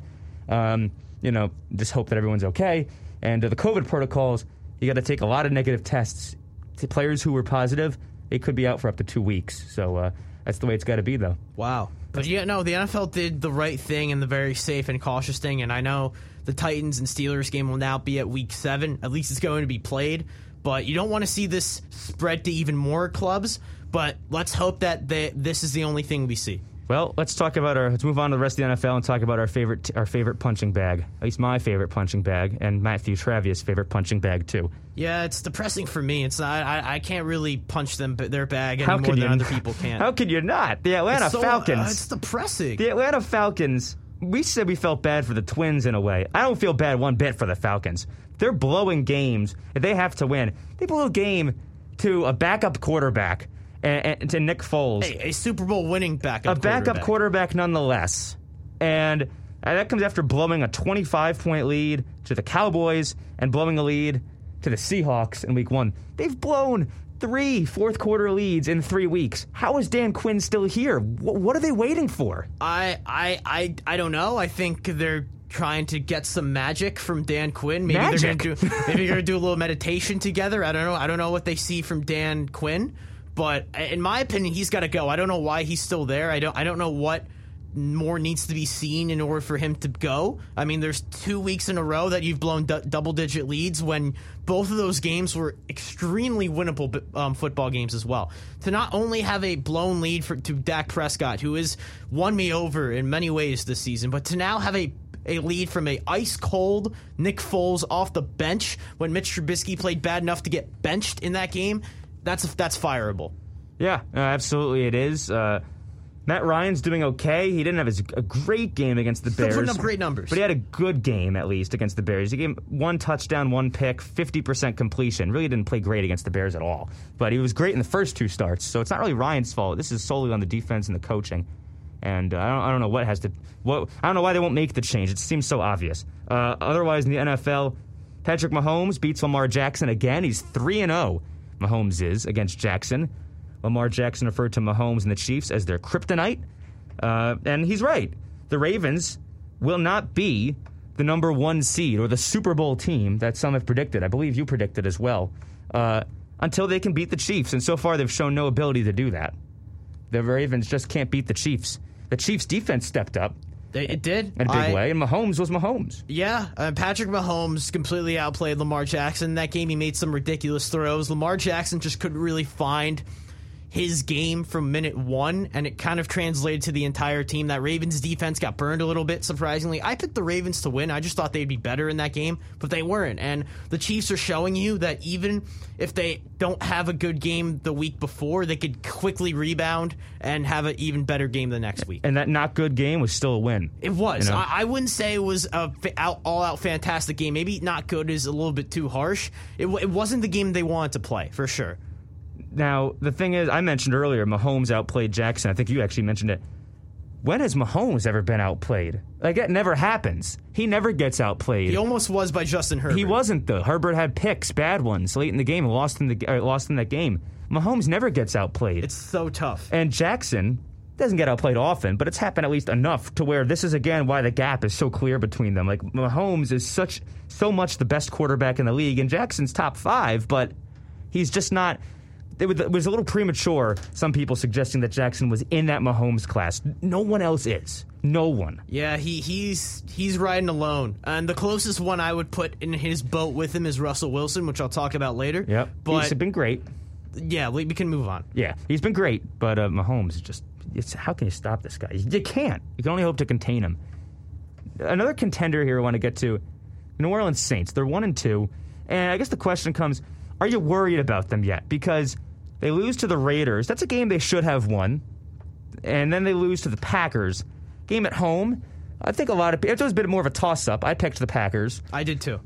Um, you know, just hope that everyone's okay. And uh, the COVID protocols, you got to take a lot of negative tests. To players who were positive, they could be out for up to two weeks. So uh, that's the way it's got to be, though. Wow. But yeah, no, the NFL did the right thing and the very safe and cautious thing. And I know the Titans and Steelers game will now be at week seven. At least it's going to be played. But you don't want to see this spread to even more clubs. But let's hope that they, this is the only thing we see. Well, let's talk about our. Let's move on to the rest of the NFL and talk about our favorite, our favorite punching bag. At least my favorite punching bag, and Matthew Travia's favorite punching bag too. Yeah, it's depressing for me. It's not. I, I can't really punch them their bag How more than other people can. How can you not? The Atlanta So, uh, Falcons. it's depressing. the Atlanta Falcons. We said we felt bad for the Twins in a way. I don't feel bad one bit for the Falcons. They're blowing games. If they have to win, they blow a game to a backup quarterback and, and to Nick Foles. Hey, a Super Bowl winning backup. a backup quarterback. quarterback nonetheless. And uh, that comes after blowing a 25 point lead to the Cowboys and blowing a lead to the Seahawks in week one. They've blown three fourth quarter leads in three weeks. How is Dan Quinn still here? Wh- what are they waiting for? I, I, I, I don't know. I think they're trying to get some magic from Dan Quinn. Maybe Magic? they're gonna do. Maybe they're gonna do a little meditation together. I don't know. I don't know what they see from Dan Quinn, but in my opinion, he's got to go. I don't know why he's still there. I don't. I don't know what more needs to be seen in order for him to go. I mean, there's two weeks in a row that you've blown du- double digit leads when both of those games were extremely winnable um, football games as well. To not only have a blown lead for to Dak Prescott, who has won me over in many ways this season, but to now have a a lead from a ice cold Nick Foles off the bench when Mitch Trubisky played bad enough to get benched in that game. That's that's fireable. Yeah, uh, absolutely it is. Uh, Matt Ryan's doing okay. He didn't have his, a great game against the Still Bears. putting up great numbers. But he had a good game, at least, against the Bears. He gave one touchdown, one pick, 50% completion. Really didn't play great against the Bears at all. But he was great in the first two starts. So it's not really Ryan's fault. This is solely on the defense and the coaching. And uh, I, don't, I don't know what has to. What I don't know why they won't make the change. It seems so obvious. Uh, otherwise, in the NFL, Patrick Mahomes beats Lamar Jackson again. He's 3 and 0. Mahomes is against Jackson. Lamar Jackson referred to Mahomes and the Chiefs as their kryptonite. Uh, and he's right. The Ravens will not be the number one seed or the Super Bowl team that some have predicted. I believe you predicted as well. Uh, until they can beat the Chiefs. And so far, they've shown no ability to do that. The Ravens just can't beat the Chiefs. The Chiefs' defense stepped up They, it did in a big I- way, and Mahomes was Mahomes. Yeah, uh, Patrick Mahomes completely outplayed Lamar Jackson. In that game, he made some ridiculous throws. Lamar Jackson just couldn't really find his game from minute one, and it kind of translated to the entire team. That Ravens defense got burned a little bit, surprisingly. I picked the Ravens to win. I just thought they'd be better in that game, but they weren't. And the Chiefs are showing you that even if they don't have a good game the week before, they could quickly rebound and have an even better game the next week. And that not good game was still a win. It was. You know? I, I wouldn't say it was a out, all-out fantastic game. Maybe not good is a little bit too harsh. It, w- it wasn't the game they wanted to play for sure. Now, the thing is, I mentioned earlier, Mahomes outplayed Jackson. I think you actually mentioned it. when has Mahomes ever been outplayed? Like it never happens. He never gets outplayed. He almost was by Justin Herbert. He wasn't though. Herbert had picks, bad ones, late in the game, lost in the uh, lost in that game. Mahomes never gets outplayed. It's so tough. And Jackson doesn't get outplayed often, but it's happened at least enough to where this is again why the gap is so clear between them. Like Mahomes is such so much the best quarterback in the league, and Jackson's top five, but he's just not. It was a little premature. Some people suggesting that Jackson was in that Mahomes class. No one else is. No one. Yeah, he he's he's riding alone, and the closest one I would put in his boat with him is Russell Wilson, which I'll talk about later. Yep, but he's been great. Yeah, we, we can move on. Yeah, he's been great, but uh, Mahomes is just it's how can you stop this guy? You can't. You can only hope to contain him. Another contender here I want to get to New Orleans Saints. They're one and two, and I guess the question comes: Are you worried about them yet? Because they lose to the Raiders. That's a game they should have won, and then they lose to the Packers. Game at home. I think a lot of people. it was a bit more of a toss-up. I picked the Packers. I did too.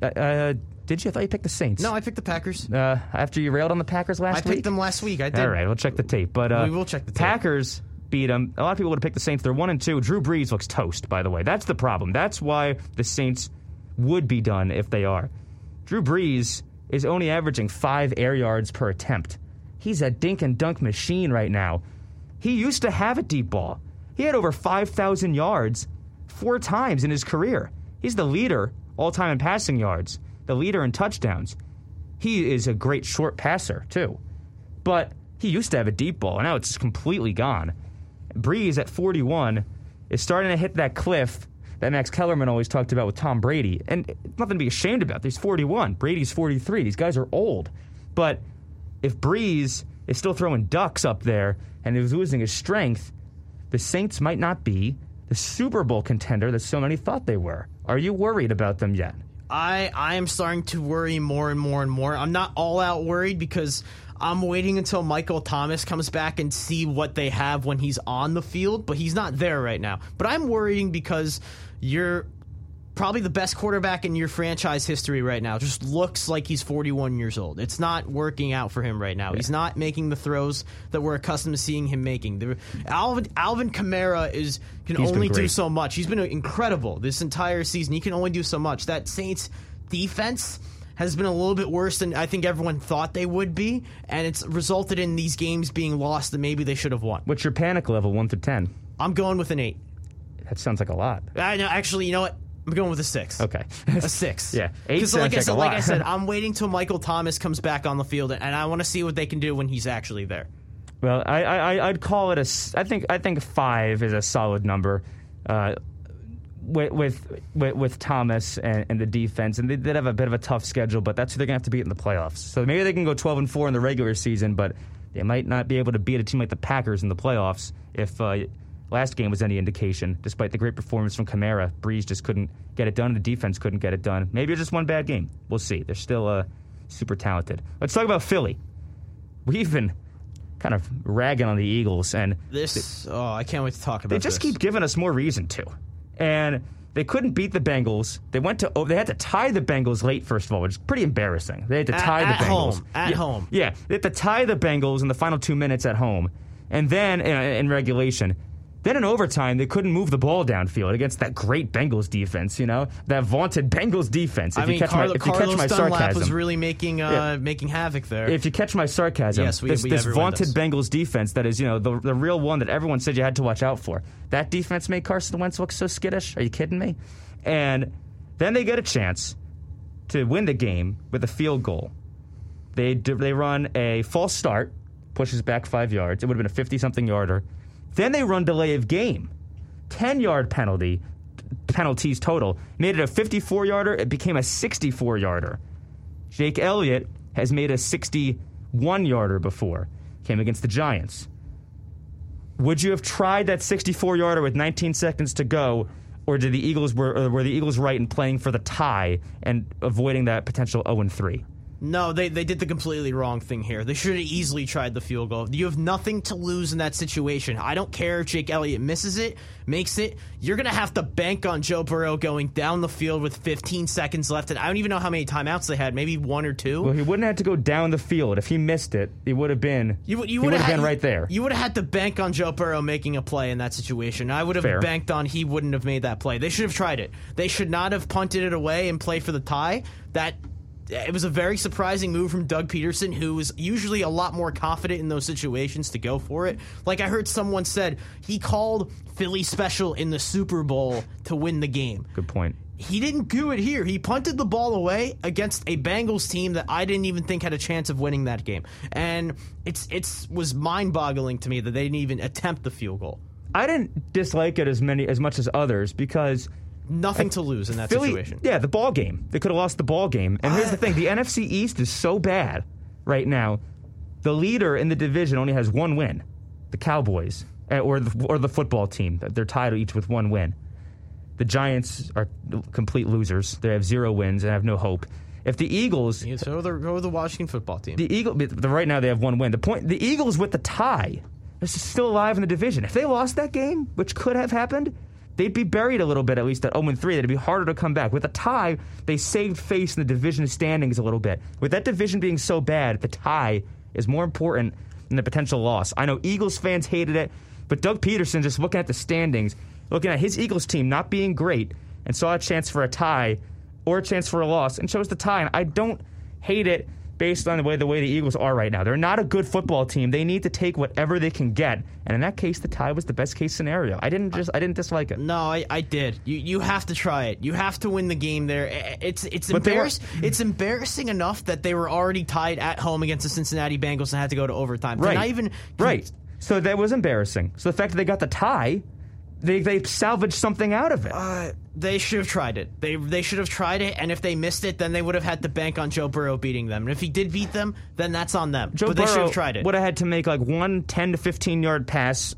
Uh, uh, did you? I thought you picked the Saints. No, I picked the Packers. Uh, after you railed on the Packers last week? I week? picked them last week. I did. All right, we'll check the tape. But uh, we will check the tape. Packers beat them. A lot of people would have picked the Saints. They're one and two. Drew Brees looks toast. By the way, that's the problem. That's why the Saints would be done if they are. Drew Brees is only averaging five air yards per attempt. He's a dink and dunk machine right now. He used to have a deep ball. He had over 5,000 yards four times in his career. He's the leader all time in passing yards the leader in touchdowns. He is a great short passer, too. But he used to have a deep ball, and now it's completely gone. Brees at 41 is starting to hit that cliff that Max Kellerman always talked about with Tom Brady. And nothing to be ashamed about. He's 41. Brady's 43. These guys are old. But if Brees is still throwing ducks up there and he's losing his strength, the Saints might not be the Super Bowl contender that so many thought they were. Are you worried about them yet? I I am starting to worry more and more and more. I'm not all out worried because I'm waiting until Michael Thomas comes back and see what they have when he's on the field, but he's not there right now. But I'm worrying because you're probably the best quarterback in your franchise history right now. Just looks like he's 41 years old. It's not working out for him right now. Yeah. He's not making the throws that we're accustomed to seeing him making. The, Alvin Alvin Kamara is can he's only do so much. He's been incredible this entire season. He can only do so much. That Saints defense has been a little bit worse than I think everyone thought they would be, and it's resulted in these games being lost that maybe they should have won. What's your panic level, one through ten? I'm going with an eight. That sounds like a lot. I know. Actually, you know what? I'm going with a six. Okay, a six. (laughs) yeah, eight sounds like, I said, like I said, (laughs) I'm waiting till Michael Thomas comes back on the field, and I want to see what they can do when he's actually there. Well, I, I I'd call it a. I think I think five is a solid number. Uh, with, with with, with Thomas and, and, the defense, and they did have a bit of a tough schedule, but that's who they're gonna have to beat in the playoffs. So maybe they can go 12 and four in the regular season, but they might not be able to beat a team like the Packers in the playoffs if uh, last game was any indication. Despite the great performance from Kamara, Brees just couldn't get it done. The defense couldn't get it done. Maybe it's just one bad game. We'll see. They're still uh, super talented. Let's talk about Philly. We've been kind of ragging on the Eagles, and this. oh, I can't wait to talk about. This. They just this. keep giving us more reason to, and. They couldn't beat the Bengals. They went to. Oh, they had to tie the Bengals late. First of all, which is pretty embarrassing. They had to tie at, the at Bengals home. At yeah, home. Yeah, they had to tie the Bengals in the final two minutes at home, and then in, in regulation, then in overtime, they couldn't move the ball downfield against that great Bengals defense. You know that vaunted Bengals defense. If I mean, you catch Carlo, my, if Carlos you catch my Dunlap sarcasm, was really making uh, yeah. making havoc there. If you catch my sarcasm, yes, we, this, we this vaunted does. Bengals defense that is, you know, the the real one that everyone said you had to watch out for. That defense made Carson Wentz look so skittish. Are you kidding me? And then they get a chance to win the game with a field goal. They do, they run a false start, pushes back five yards. It would have been a fifty something yarder. Then they run delay of game 10 yard penalty, penalties total. Made it a 54 yarder, it became a 64 yarder. Jake Elliott has made a 61 yarder before, came against the Giants. Would you have tried that 64 yarder with 19 seconds to go, or did the Eagles were, were the Eagles right in playing for the tie and avoiding that potential 0 3? No, they, they did the completely wrong thing here. They should have easily tried the field goal. You have nothing to lose in that situation. I don't care if Jake Elliott misses it, makes it. You're going to have to bank on Joe Burrow going down the field with 15 seconds left. And I don't even know how many timeouts they had, maybe one or two. Well, he wouldn't have to go down the field. If he missed it, he would have been. You, would- you would would have been right there. You would have had to bank on Joe Burrow making a play in that situation. I would have Fair. banked on he wouldn't have made that play. They should have tried it. They should not have punted it away and played for the tie. That it was a very surprising move from Doug Pederson, who is usually a lot more confident in those situations to go for it. Like I heard someone said, he called Philly special in the Super Bowl to win the game Good point. he didn't do it here. He punted the ball away against a Bengals team that I didn't even think had a chance of winning that game. And it's it's was mind-boggling to me that they didn't even attempt the field goal. I didn't dislike it as many as much as others because Nothing to lose in that Philly, situation. yeah, the ball game. They could have lost the ball game. And here's the thing: the NFC East is so bad right now. The leader in the division only has one win, the Cowboys, eh, or the, or the football team. They're tied each with one win. The Giants are complete losers. They have zero wins and have no hope. If the Eagles, Yeah, so the, go the Washington football team. the Eagle, the, right now they have one win. The point, the Eagles with the tie, they're still alive in the division. If they lost that game, which could have happened, they'd be buried a little bit at least at 0 3. It'd be harder to come back. With a tie, they saved face in the division standings a little bit. With that division being so bad, the tie is more important than the potential loss. I know Eagles fans hated it, but Doug Pederson just looking at the standings, looking at his Eagles team not being great, and saw a chance for a tie or a chance for a loss and chose the tie. And I don't hate it based on the way the way the Eagles are right now. They're not a good football team. They need to take whatever they can get. And in that case, the tie was the best case scenario. I didn't just I didn't dislike it. No, I, I did. You you have to try it. You have to win the game there. It's it's were- It's embarrassing enough that they were already tied at home against the Cincinnati Bengals and had to go to overtime. Right. Not even right. So that was embarrassing. So the fact that they got the tie, they they salvaged something out of it. Uh, they should have tried it. They they should have tried it, and if they missed it, then they would have had to bank on Joe Burrow beating them. And if he did beat them, then that's on them. Joe but they should Burrow have tried it. would have had to make like one 10 to 15 yard pass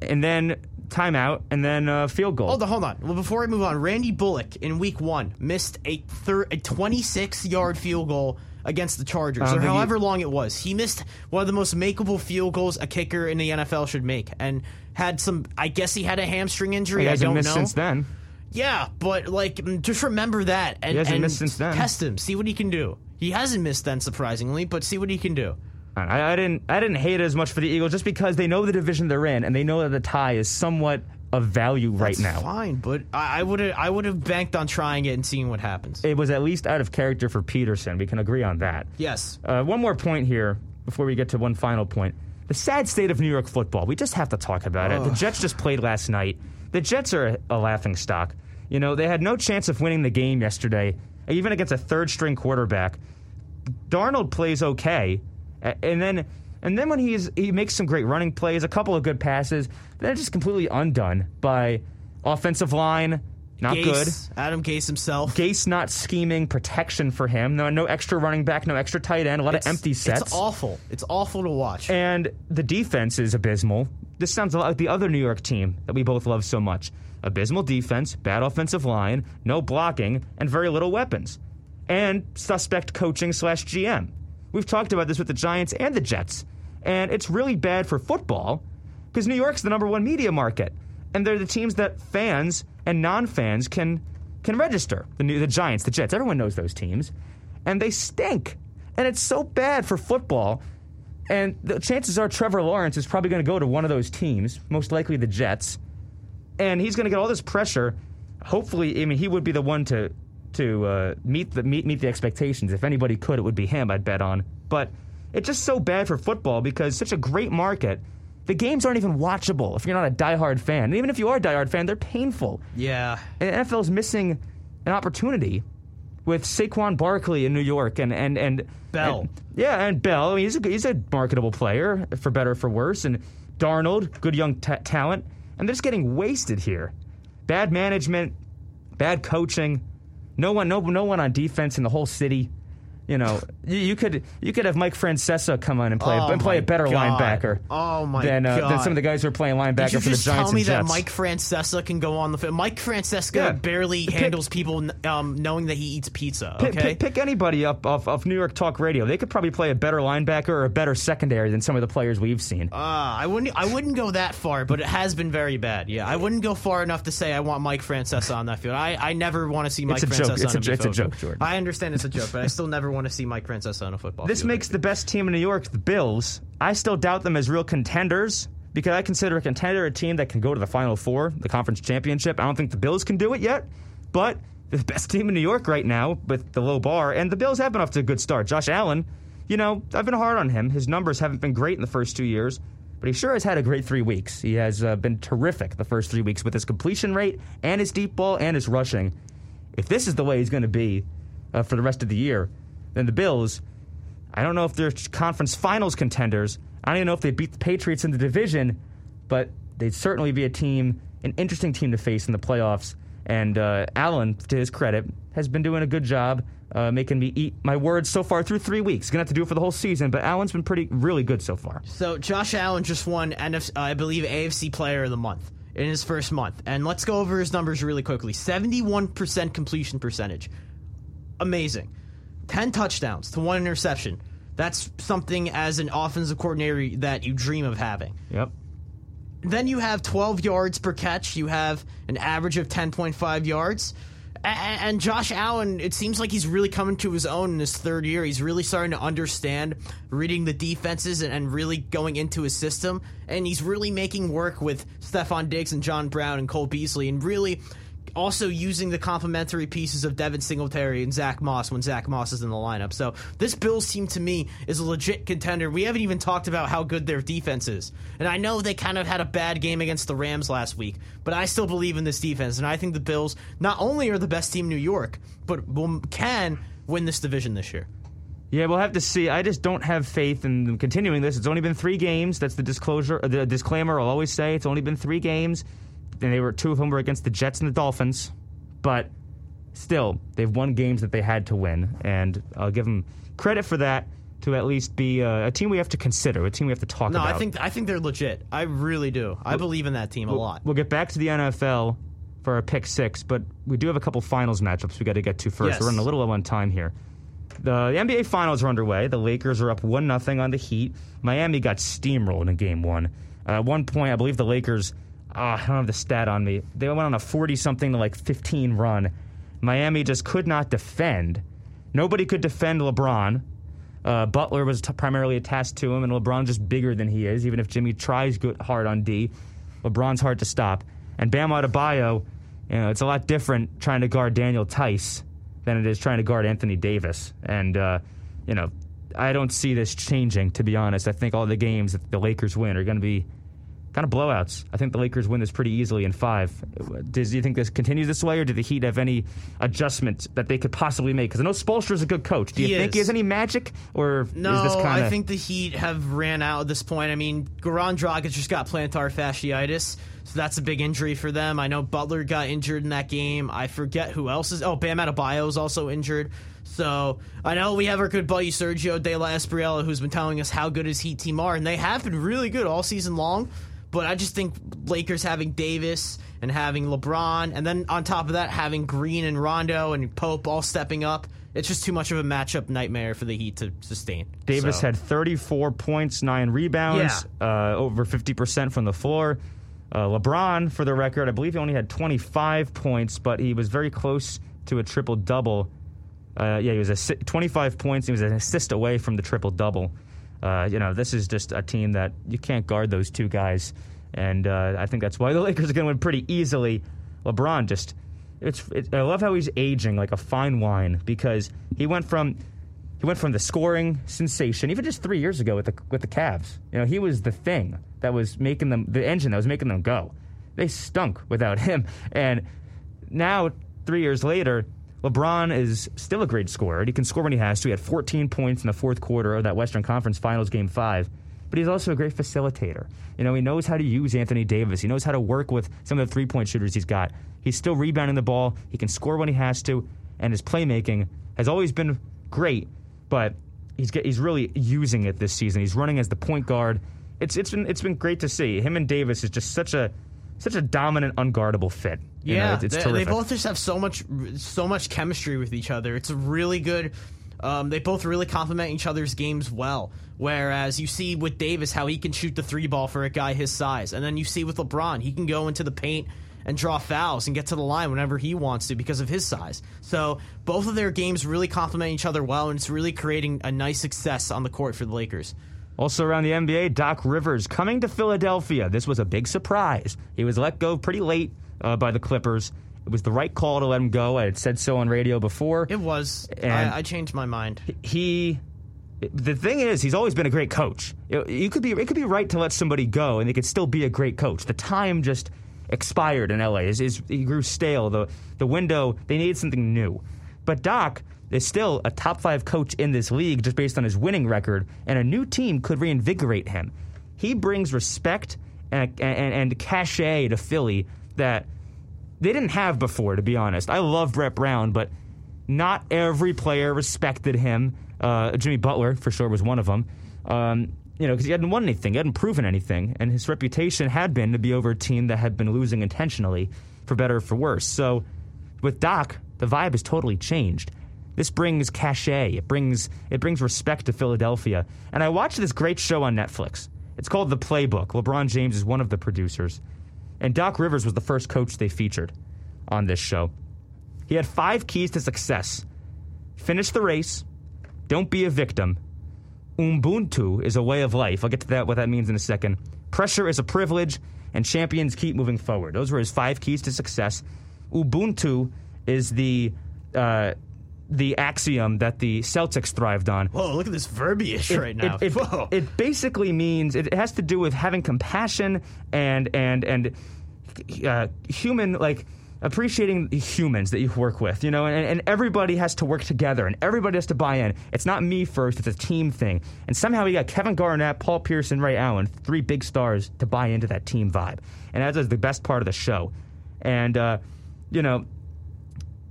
and then timeout and then uh, field goal. Hold on, hold on. Well, before I move on, Randy Bullock in Week One missed a thir- a 26 yard field goal against the Chargers, or however long it was. He missed one of the most makeable field goals a kicker in the NFL should make, and had some. I guess he had a hamstring injury. he I hasn't don't missed know. since then. Yeah, but like, just remember that and, he hasn't and missed since then. test him, see what he can do. He hasn't missed then, surprisingly, but see what he can do. I, I didn't I didn't hate it as much for the Eagles just because they know the division they're in and they know that the tie is somewhat of value right It's now. fine, but I would have I would have banked on trying it and seeing what happens. It was at least out of character for Pederson. We can agree on that. yes, Uh, one more point here before we get to one final point. The sad state of New York football. We just have to talk about it. The Jets just played last night. The Jets are a, a laughing stock. You know, they had no chance of winning the game yesterday, even against a third string quarterback. Darnold plays okay, and then and then when he's he makes some great running plays, a couple of good passes, they're just completely undone by offensive line. Not good. Adam Gase himself. Gase not scheming protection for him. No, no extra running back, no extra tight end, a lot It's- of empty sets. It's awful. It's awful to watch. And the defense is abysmal. This sounds a lot like the other New York team that we both love so much. Abysmal defense, bad offensive line, no blocking, and very little weapons. And suspect coaching slash GM. We've talked about this with the Giants and the Jets. And it's really bad for football because New York's the number one media market. And they're the teams that fans and non fans can can register. The, New- the Giants, the Jets, everyone knows those teams. And they stink. And it's so bad for football and the chances are Trevor Lawrence is probably going to go to one of those teams, most likely the Jets, and he's going to get all this pressure. Hopefully, I mean, he would be the one to to uh, meet the meet meet the expectations. If anybody could, it would be him. I'd bet on. But it's just so bad for football because such a great market. The games aren't even watchable if you're not a diehard fan. And even if you are a diehard fan, they're painful. yeah, And the NFL is missing an opportunity with Saquon Barkley in New York and and and Bell. and- yeah, and Bell. I mean, he's a he's a marketable player for better or for worse. And Darnold, good young ta talent, and they're just getting wasted here. Bad management, bad coaching. No one, no no one on defense in the whole city. You know, you, you could you could have Mike Francesa come on and play Oh and play a better God. linebacker. Oh my than, uh, than some of the guys who are playing linebacker Did you for the just Giants tell me that Mike Francesa can go on the field? Mike Francesa Yeah. barely Pick- handles people um, knowing that he eats pizza. Pick, Okay, pick, pick anybody up off, off New York Talk Radio. They could probably play a better linebacker or a better secondary than some of the players we've seen. Uh, I wouldn't. I wouldn't go that far, but it has been very bad. Yeah, I wouldn't go far enough to say I want Mike Francesa on that field. I, I never want to see Mike It's Francesa. It's a- it's a joke, Jordan. I understand it's a joke, but I still never want to see Mike Francesa on a football. This field. makes the best team in New York the Bills. I still doubt them as real contenders because I consider a contender a team that can go to the Final Four, the conference championship. I don't think the Bills can do it yet, but the best team in New York right now with the low bar, and the Bills have been off to a good start. Josh Allen, you know, I've been hard on him. His numbers haven't been great in the first two years, but he sure has had a great three weeks. He has uh, been terrific the first three weeks with his completion rate and his deep ball and his rushing. If this is the way he's going to be uh, for the rest of the year, then the Bills. I don't know if they're conference finals contenders. I don't even know if they beat the Patriots in the division, but they'd certainly be a team, an interesting team to face in the playoffs. And uh, Allen, to his credit, has been doing a good job uh, making me eat my words so far through three weeks. Gonna have to do it for the whole season, but Allen's been pretty, really good so far. So Josh Allen just won NFC, uh, I believe AFC Player of the Month in his first month, and let's go over his numbers really quickly. Seventy-one percent completion percentage, amazing. Ten touchdowns to one interception. That's something as an offensive coordinator that you dream of having. Yep. Then you have 12 yards per catch. You have an average of 10.5 yards. And Josh Allen, it seems like he's really coming to his own in his third year. He's really starting to understand reading the defenses and, and really going into his system. And he's really making work with Stefon Diggs and John Brown and Cole Beasley and really also using the complementary pieces of Devin Singletary and Zach Moss when Zach Moss is in the lineup. So this Bills team to me is a legit contender. We haven't even talked about how good their defense is. And I know they kind of had a bad game against the Rams last week, but I still believe in this defense. And I think the Bills not only are the best team in New York, but can win this division this year. Yeah, we'll have to see. I just don't have faith in continuing this. It's only been three games. That's the disclosure, the disclaimer. I'll always say it's only been three games, and they were two of them were against the Jets and the Dolphins. But still, they've won games that they had to win, and I'll give them credit for that. To at least be uh, a team we have to consider, a team we have to talk No, about. No, I think I think they're legit. I really do. I believe in that team a lot. We'll get back to the NFL for our pick six, but we do have a couple finals matchups we got to get to first. Yes. We're running a little low on time here. The, the NBA finals are underway. The Lakers are up one nothing on the Heat. Miami got steamrolled in Game One. Uh, at one point, I believe the Lakers. Ah, I don't have the stat on me. They went on a forty something to like fifteen run. Miami just could not defend. Nobody could defend LeBron. Uh, Butler was t- primarily attached to him, and LeBron's just bigger than he is. Even if Jimmy tries good hard on D, LeBron's hard to stop. And Bam Adebayo, you know, it's a lot different trying to guard Daniel Theis than it is trying to guard Anthony Davis. And uh, you know, I don't see this changing. To be honest, I think all the games that the Lakers win are going to be kind of blowouts. I think the Lakers win this pretty easily in five. Does do you think this continues this way, or do the Heat have any adjustment that they could possibly make? Because I know Spoelstra's a good coach. Do you He think is. he has any magic, or No, is this kind of? I think the Heat have ran out at this point. I mean, Goran Dragic just got plantar fasciitis, so that's a big injury for them. I know Butler got injured in that game. I forget who else is. Oh, Bam Adebayo is also injured. So I know we have our good buddy Sergio De La Espriella, who's been telling us how good his Heat team are, and they have been really good all season long. But I just think Lakers having Davis and having LeBron, and then on top of that having Green and Rondo and Pope all stepping up. It's just too much of a matchup nightmare for the Heat to sustain. Davis So- had 34 points, nine rebounds, uh, over 50% from the floor. Uh, LeBron, for the record, I believe he only had 25 points, but he was very close to a triple double. Uh, yeah, he was a 25 points. He was an assist away from the triple double. Uh, you know, this is just a team that you can't guard those two guys, and uh, I think that's why the (laughs) Lakers are going to win pretty easily. LeBron just, it's, it, I love how he's aging like a fine wine because he went from he went from the scoring sensation even just three years ago with the with the Cavs. You know, he was the thing that was making them the engine that was making them go. They stunk without (laughs) him, and now three years later, LeBron is still a great scorer. He can score when he has to. He had 14 points in the fourth quarter of that Western Conference Finals Game Five. But he's also a great facilitator. You know, he knows how to use Anthony Davis. He knows how to work with some of the three point shooters he's got. He's still rebounding the ball. He can score when he has to, and his playmaking has always been great. but he's get, he's really using it this season. He's running as the point guard. It's it's been it's been great to see. Him and Davis is just such a such a dominant, unguardable fit. You know, Yeah, it's, it's they, they both just have so much, so much chemistry with each other. It's really good. Um, they both really complement each other's games well. Whereas you see with Davis how he can shoot the three ball for a guy his size, and then you see with LeBron he can go into the paint and draw fouls and get to the line whenever he wants to because of his size. So both of their games really complement each other well, and it's really creating a nice success on the court for the Lakers. Also around the NBA, Doc Rivers coming to Philadelphia. This was a big surprise. He was let go pretty late uh, by the Clippers. It was the right call to let him go. I had said so on radio before. It was. And- I, I changed my mind. he the thing is he's always been a great coach you, you could be it could be right to let somebody go and they could still be a great coach the time just expired in LA his, he grew stale the the window they needed something new but Doc is still a top 5 coach in this league just based on his winning record and a new team could reinvigorate him he brings respect and and, and cachet to Philly that they didn't have before, to be honest. I love Brett Brown, but not every player respected him. Uh, Jimmy Butler, for sure, was one of them. Um, you know, because he hadn't won anything, he hadn't proven anything, and his reputation had been to be over a team that had been losing intentionally, for better or for worse. So, with Doc, the vibe has totally changed. This brings cachet. It brings it brings respect to Philadelphia. And I watched this great show on Netflix. It's called The Playbook. LeBron James is one of the producers. And Doc Rivers was the first coach they featured on this show. He had five keys to success finish the race, don't be a victim, Ubuntu is a way of life. I'll get to that, what that means in a second. Pressure is a privilege, and champions keep moving forward. Those were his five keys to success. Ubuntu is the. Uh, the axiom that the Celtics thrived on. Whoa, look at this verbiage right now. It, it, Whoa. it basically means it has to do with having compassion and and and uh, human like appreciating the humans that you work with, you know, and, and everybody has to work together and everybody has to buy in. It's not me first; it's a team thing. And somehow we got Kevin Garnett, Paul Pierce, and Ray Allen, three big stars, to buy into that team vibe, and that is the best part of the show. And uh, you know,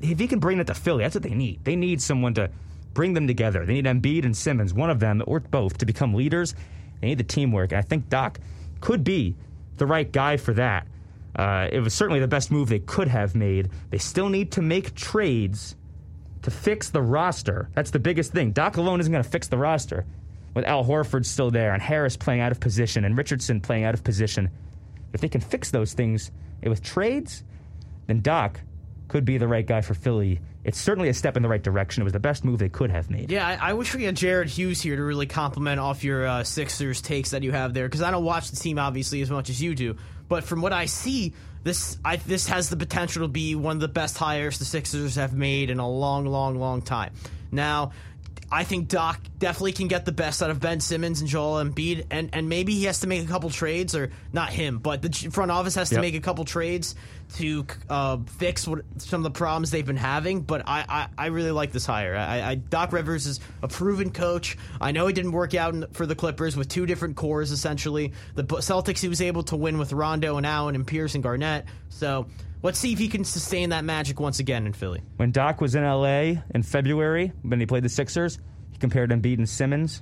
if he can bring that to Philly, that's what they need. They need someone to bring them together. They need Embiid and Simmons, one of them or both, to become leaders. They need the teamwork. And I think Doc could be the right guy for that. Uh, it was certainly the best move they could have made. They still need to make trades to fix the roster. That's the biggest thing. Doc alone isn't going to fix the roster. With Al Horford still there and Harris playing out of position and Richardson playing out of position, if they can fix those things with trades, then Doc could be the right guy for Philly. It's certainly a step in the right direction. It was the best move they could have made. Yeah, I, I wish we had Jared Hughes here to really compliment off your uh, Sixers takes that you have there because I don't watch the team obviously as much as you do, but from what I see, this I, this has the potential to be one of the best hires the Sixers have made in a long, long, long time. Now, I think Doc definitely can get the best out of Ben Simmons and Joel Embiid, and, and maybe he has to make a couple trades, or not him, but the front office has to Yep. make a couple trades to uh, fix what, some of the problems they've been having. But I, I, I really like this hire. I, I, Doc Rivers is a proven coach. I know he didn't work out in, for the Clippers with two different cores essentially. The Celtics he was able to win with Rondo and Allen and Pierce and Garnett. So let's see if he can sustain that magic once again in Philly. When Doc was in LA in February, when he played the Sixers, he compared Embiid and Simmons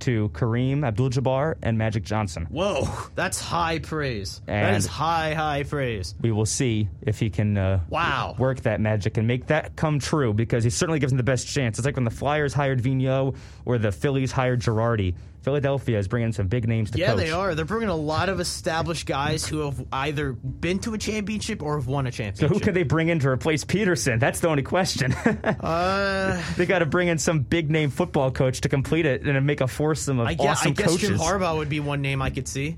to Kareem Abdul-Jabbar and Magic Johnson. Whoa, that's high praise. that And- is high, high praise. We will see if he can uh, Wow. work that magic and make that come true because he certainly gives him the best chance. It's like when the Flyers hired Vigneault or the Phillies hired Girardi. Philadelphia is bringing some big names to Yeah, coach. they are. They're bringing a lot of established guys who have either been to a championship or have won a championship. So who can they bring in to replace Pederson? That's the only question. (laughs) Uh, they got to bring in some big name football coach to complete it and make a foursome of I guess, awesome I guess coaches. Jim Harbaugh would be one name I could see.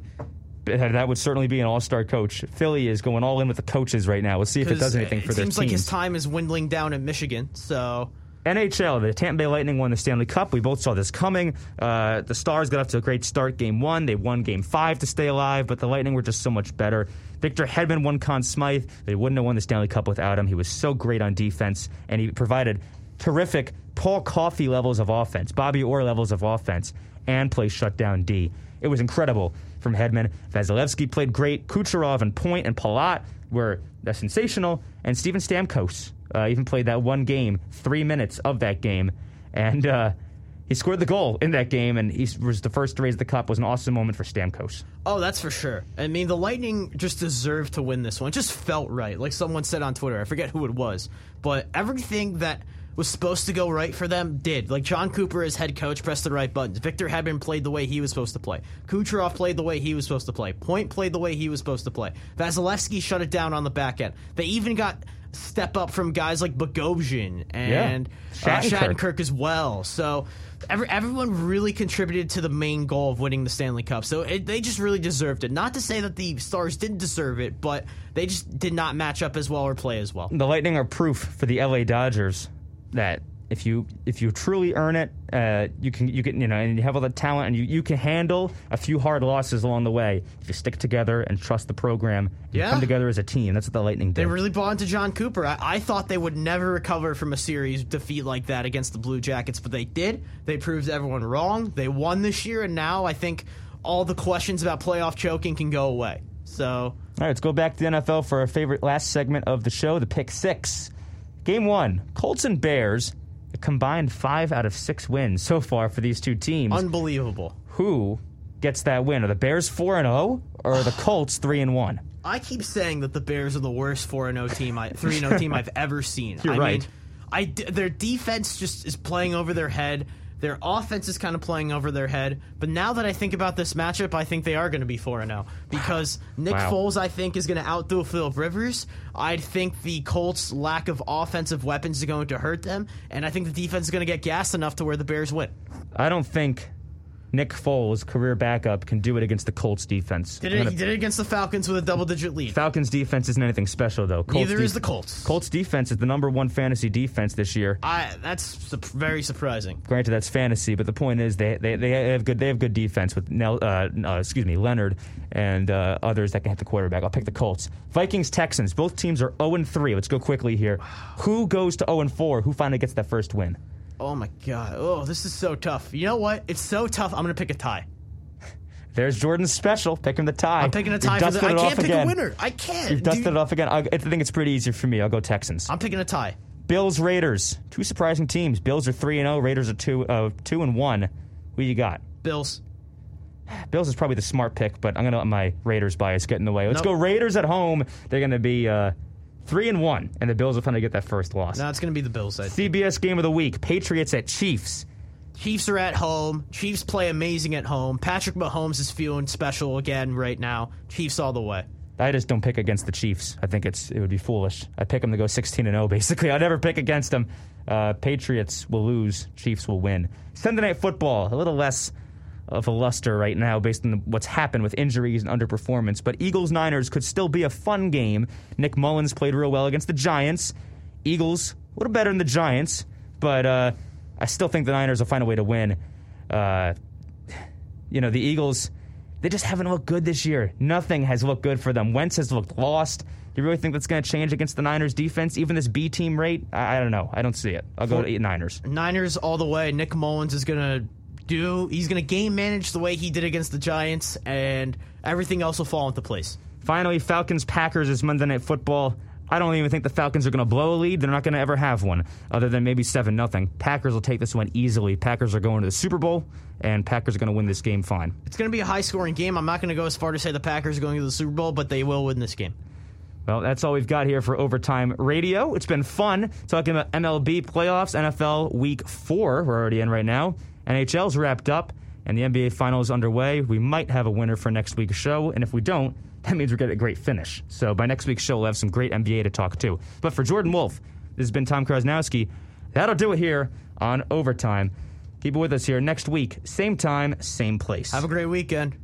that would certainly be an all-star coach. Philly is going all in with the coaches right now. We'll see if it does anything for it their seems like his time is dwindling down in Michigan. So NHL, the Tampa Bay Lightning won the Stanley Cup. We both saw this coming. Uh, the Stars got off to a great start game one. They won game five to stay alive, but the Lightning were just so much better. Victor Hedman won Conn Smythe. They wouldn't have won the Stanley Cup without him. He was so great on defense, and he provided terrific Paul Coffey levels of offense, Bobby Orr levels of offense, and play shutdown D. It was incredible from Hedman. Vasilevskiy played great. Kucherov and Point and Palat were uh, sensational, and Steven Stamkos uh, even played that one game, three minutes of that game, and uh, he scored the goal in that game, and he was the first to raise the cup. Was an awesome moment for Stamkos. Oh, that's for sure. I mean, the Lightning just deserved to win this one. It just felt right. Like someone said on Twitter, I forget who it was, but everything that was supposed to go right for them did. Like Jon Cooper as head coach pressed the right buttons. Victor Hedman played the way he was supposed to play. Kucherov played the way he was supposed to play. Point played the way he was supposed to play. Vasilevskiy shut it down on the back end. They even got step up from guys like Bogosian and Yeah. uh, Shattenkirk. Shattenkirk as well. So every, everyone really contributed to the main goal of winning the Stanley Cup. So it, they just really deserved it. Not to say that the Stars didn't deserve it, but they just did not match up as well or play as well. The Lightning are proof for the LA Dodgers that if you if you truly earn it, uh, you can you can you know and you have all the talent and you, you can handle a few hard losses along the way if you stick together and trust the program. Yeah. come together as a team. That's what the Lightning did. They really bought into Jon Cooper. I, I thought they would never recover from a series defeat like that against the Blue Jackets, but they did. They proved everyone wrong. They won this year, and now I think all the questions about playoff choking can go away. So All right, let's go back to the NFL for our favorite last segment of the show, the pick six. Game one, Colts and Bears, a combined five out of six wins so far for these two teams. unbelievable. Who gets that win? Are the Bears four and zero, or are the (sighs) Colts three and one? I keep saying that the Bears are the worst 4 0 team, I, 3 0 team (laughs) I've ever seen. You're I right. Mean, I their defense just is playing over their head. Their offense is kind of playing over their head. But now that I think about this matchup, I think they are going to be 4 0 because Nick Wow. Foles, I think, is going to outdo Philip Rivers. I think the Colts' lack of offensive weapons is going to hurt them. And I think the defense is going to get gassed enough to where the Bears win. I don't think Nick Foles, career backup, can do it against the Colts defense. Did it, gonna- he did it against the Falcons with a double digit lead. Falcons defense isn't anything special though. Colts Neither is the Colts. Colts defense is the number one fantasy defense this year. I, that's sup- very surprising. Granted, that's fantasy, but the point is they they, they have good they have good defense with Nel, uh, uh, excuse me Leonard and uh, others that can hit the quarterback. I'll pick the Colts. Vikings Texans. Both teams are zero and three. Let's go quickly here. Who goes to zero and four? Who finally gets that first win? Oh my god. Oh, this is so tough. You know what? It's so tough. I'm gonna pick a tie. There's Jordan's special. Picking the tie. I'm picking a tie for the. I can't pick again. a winner. I can't. You've dusted Dude, it off again. I'll- I think it's pretty easy for me. I'll go Texans. I'm picking a tie. Bills Raiders. Two surprising teams. Bills are three and zero. Raiders are two uh, two and one. Who you got? Bills. Bills is probably the smart pick, but I'm gonna let my Raiders bias get in the way. Let's Nope. go Raiders at home. They're gonna be uh, three and one, and the Bills are will finally get that first loss. No, it's gonna be the Bills. I CBS game of the week: Patriots at Chiefs. Chiefs are at home. Chiefs play amazing at home. Patrick Mahomes is feeling special again right now. Chiefs all the way. I just don't pick against the Chiefs. I think it's it would be foolish. I pick them to go 16 and 0. (laughs) Basically, I never pick against them. Uh, Patriots will lose. Chiefs will win. Sunday night football, a little less of a luster right now based on what's happened with injuries and underperformance. But Eagles Niners could still be a fun game. Nick Mullens played real well against the Giants. Eagles a little better than the Giants, but uh, I still think the Niners will find a way to win. Uh, you know, the Eagles, they just haven't looked good this year. Nothing has looked good for them. Wentz has looked lost. Do you really think that's going to change against the Niners defense? Even this B team rate? I, I don't know. I don't see it. I'll go to eight Niners. Niners all the way. Nick Mullens is gonna do. He's gonna game manage the way he did against the Giants, and everything else will fall into place. Finally, Falcons Packers is Monday Night Football. I don't even think the Falcons are going to blow a lead. They're not going to ever have one, other than maybe 7 nothing. Packers will take this one easily. Packers are going to the Super Bowl, and Packers are going to win this game fine. It's gonna be a high scoring game. I'm not gonna go as far to say the Packers are going to the Super Bowl, but they will win this game. Well, that's all we've got here for Overtime Radio. It's been fun talking about MLB playoffs, NFL Week 4, we're already in right now. NHL's wrapped up, and the NBA Finals underway. We might have a winner for next week's show, and if we don't, that means we're getting a great finish. So by next week's show, we'll have some great NBA to talk to. But for Jordan Wolf, this has been Tom Krasnowski. That'll do it here on Overtime. Keep it with us here next week, same time, same place. Have a great weekend.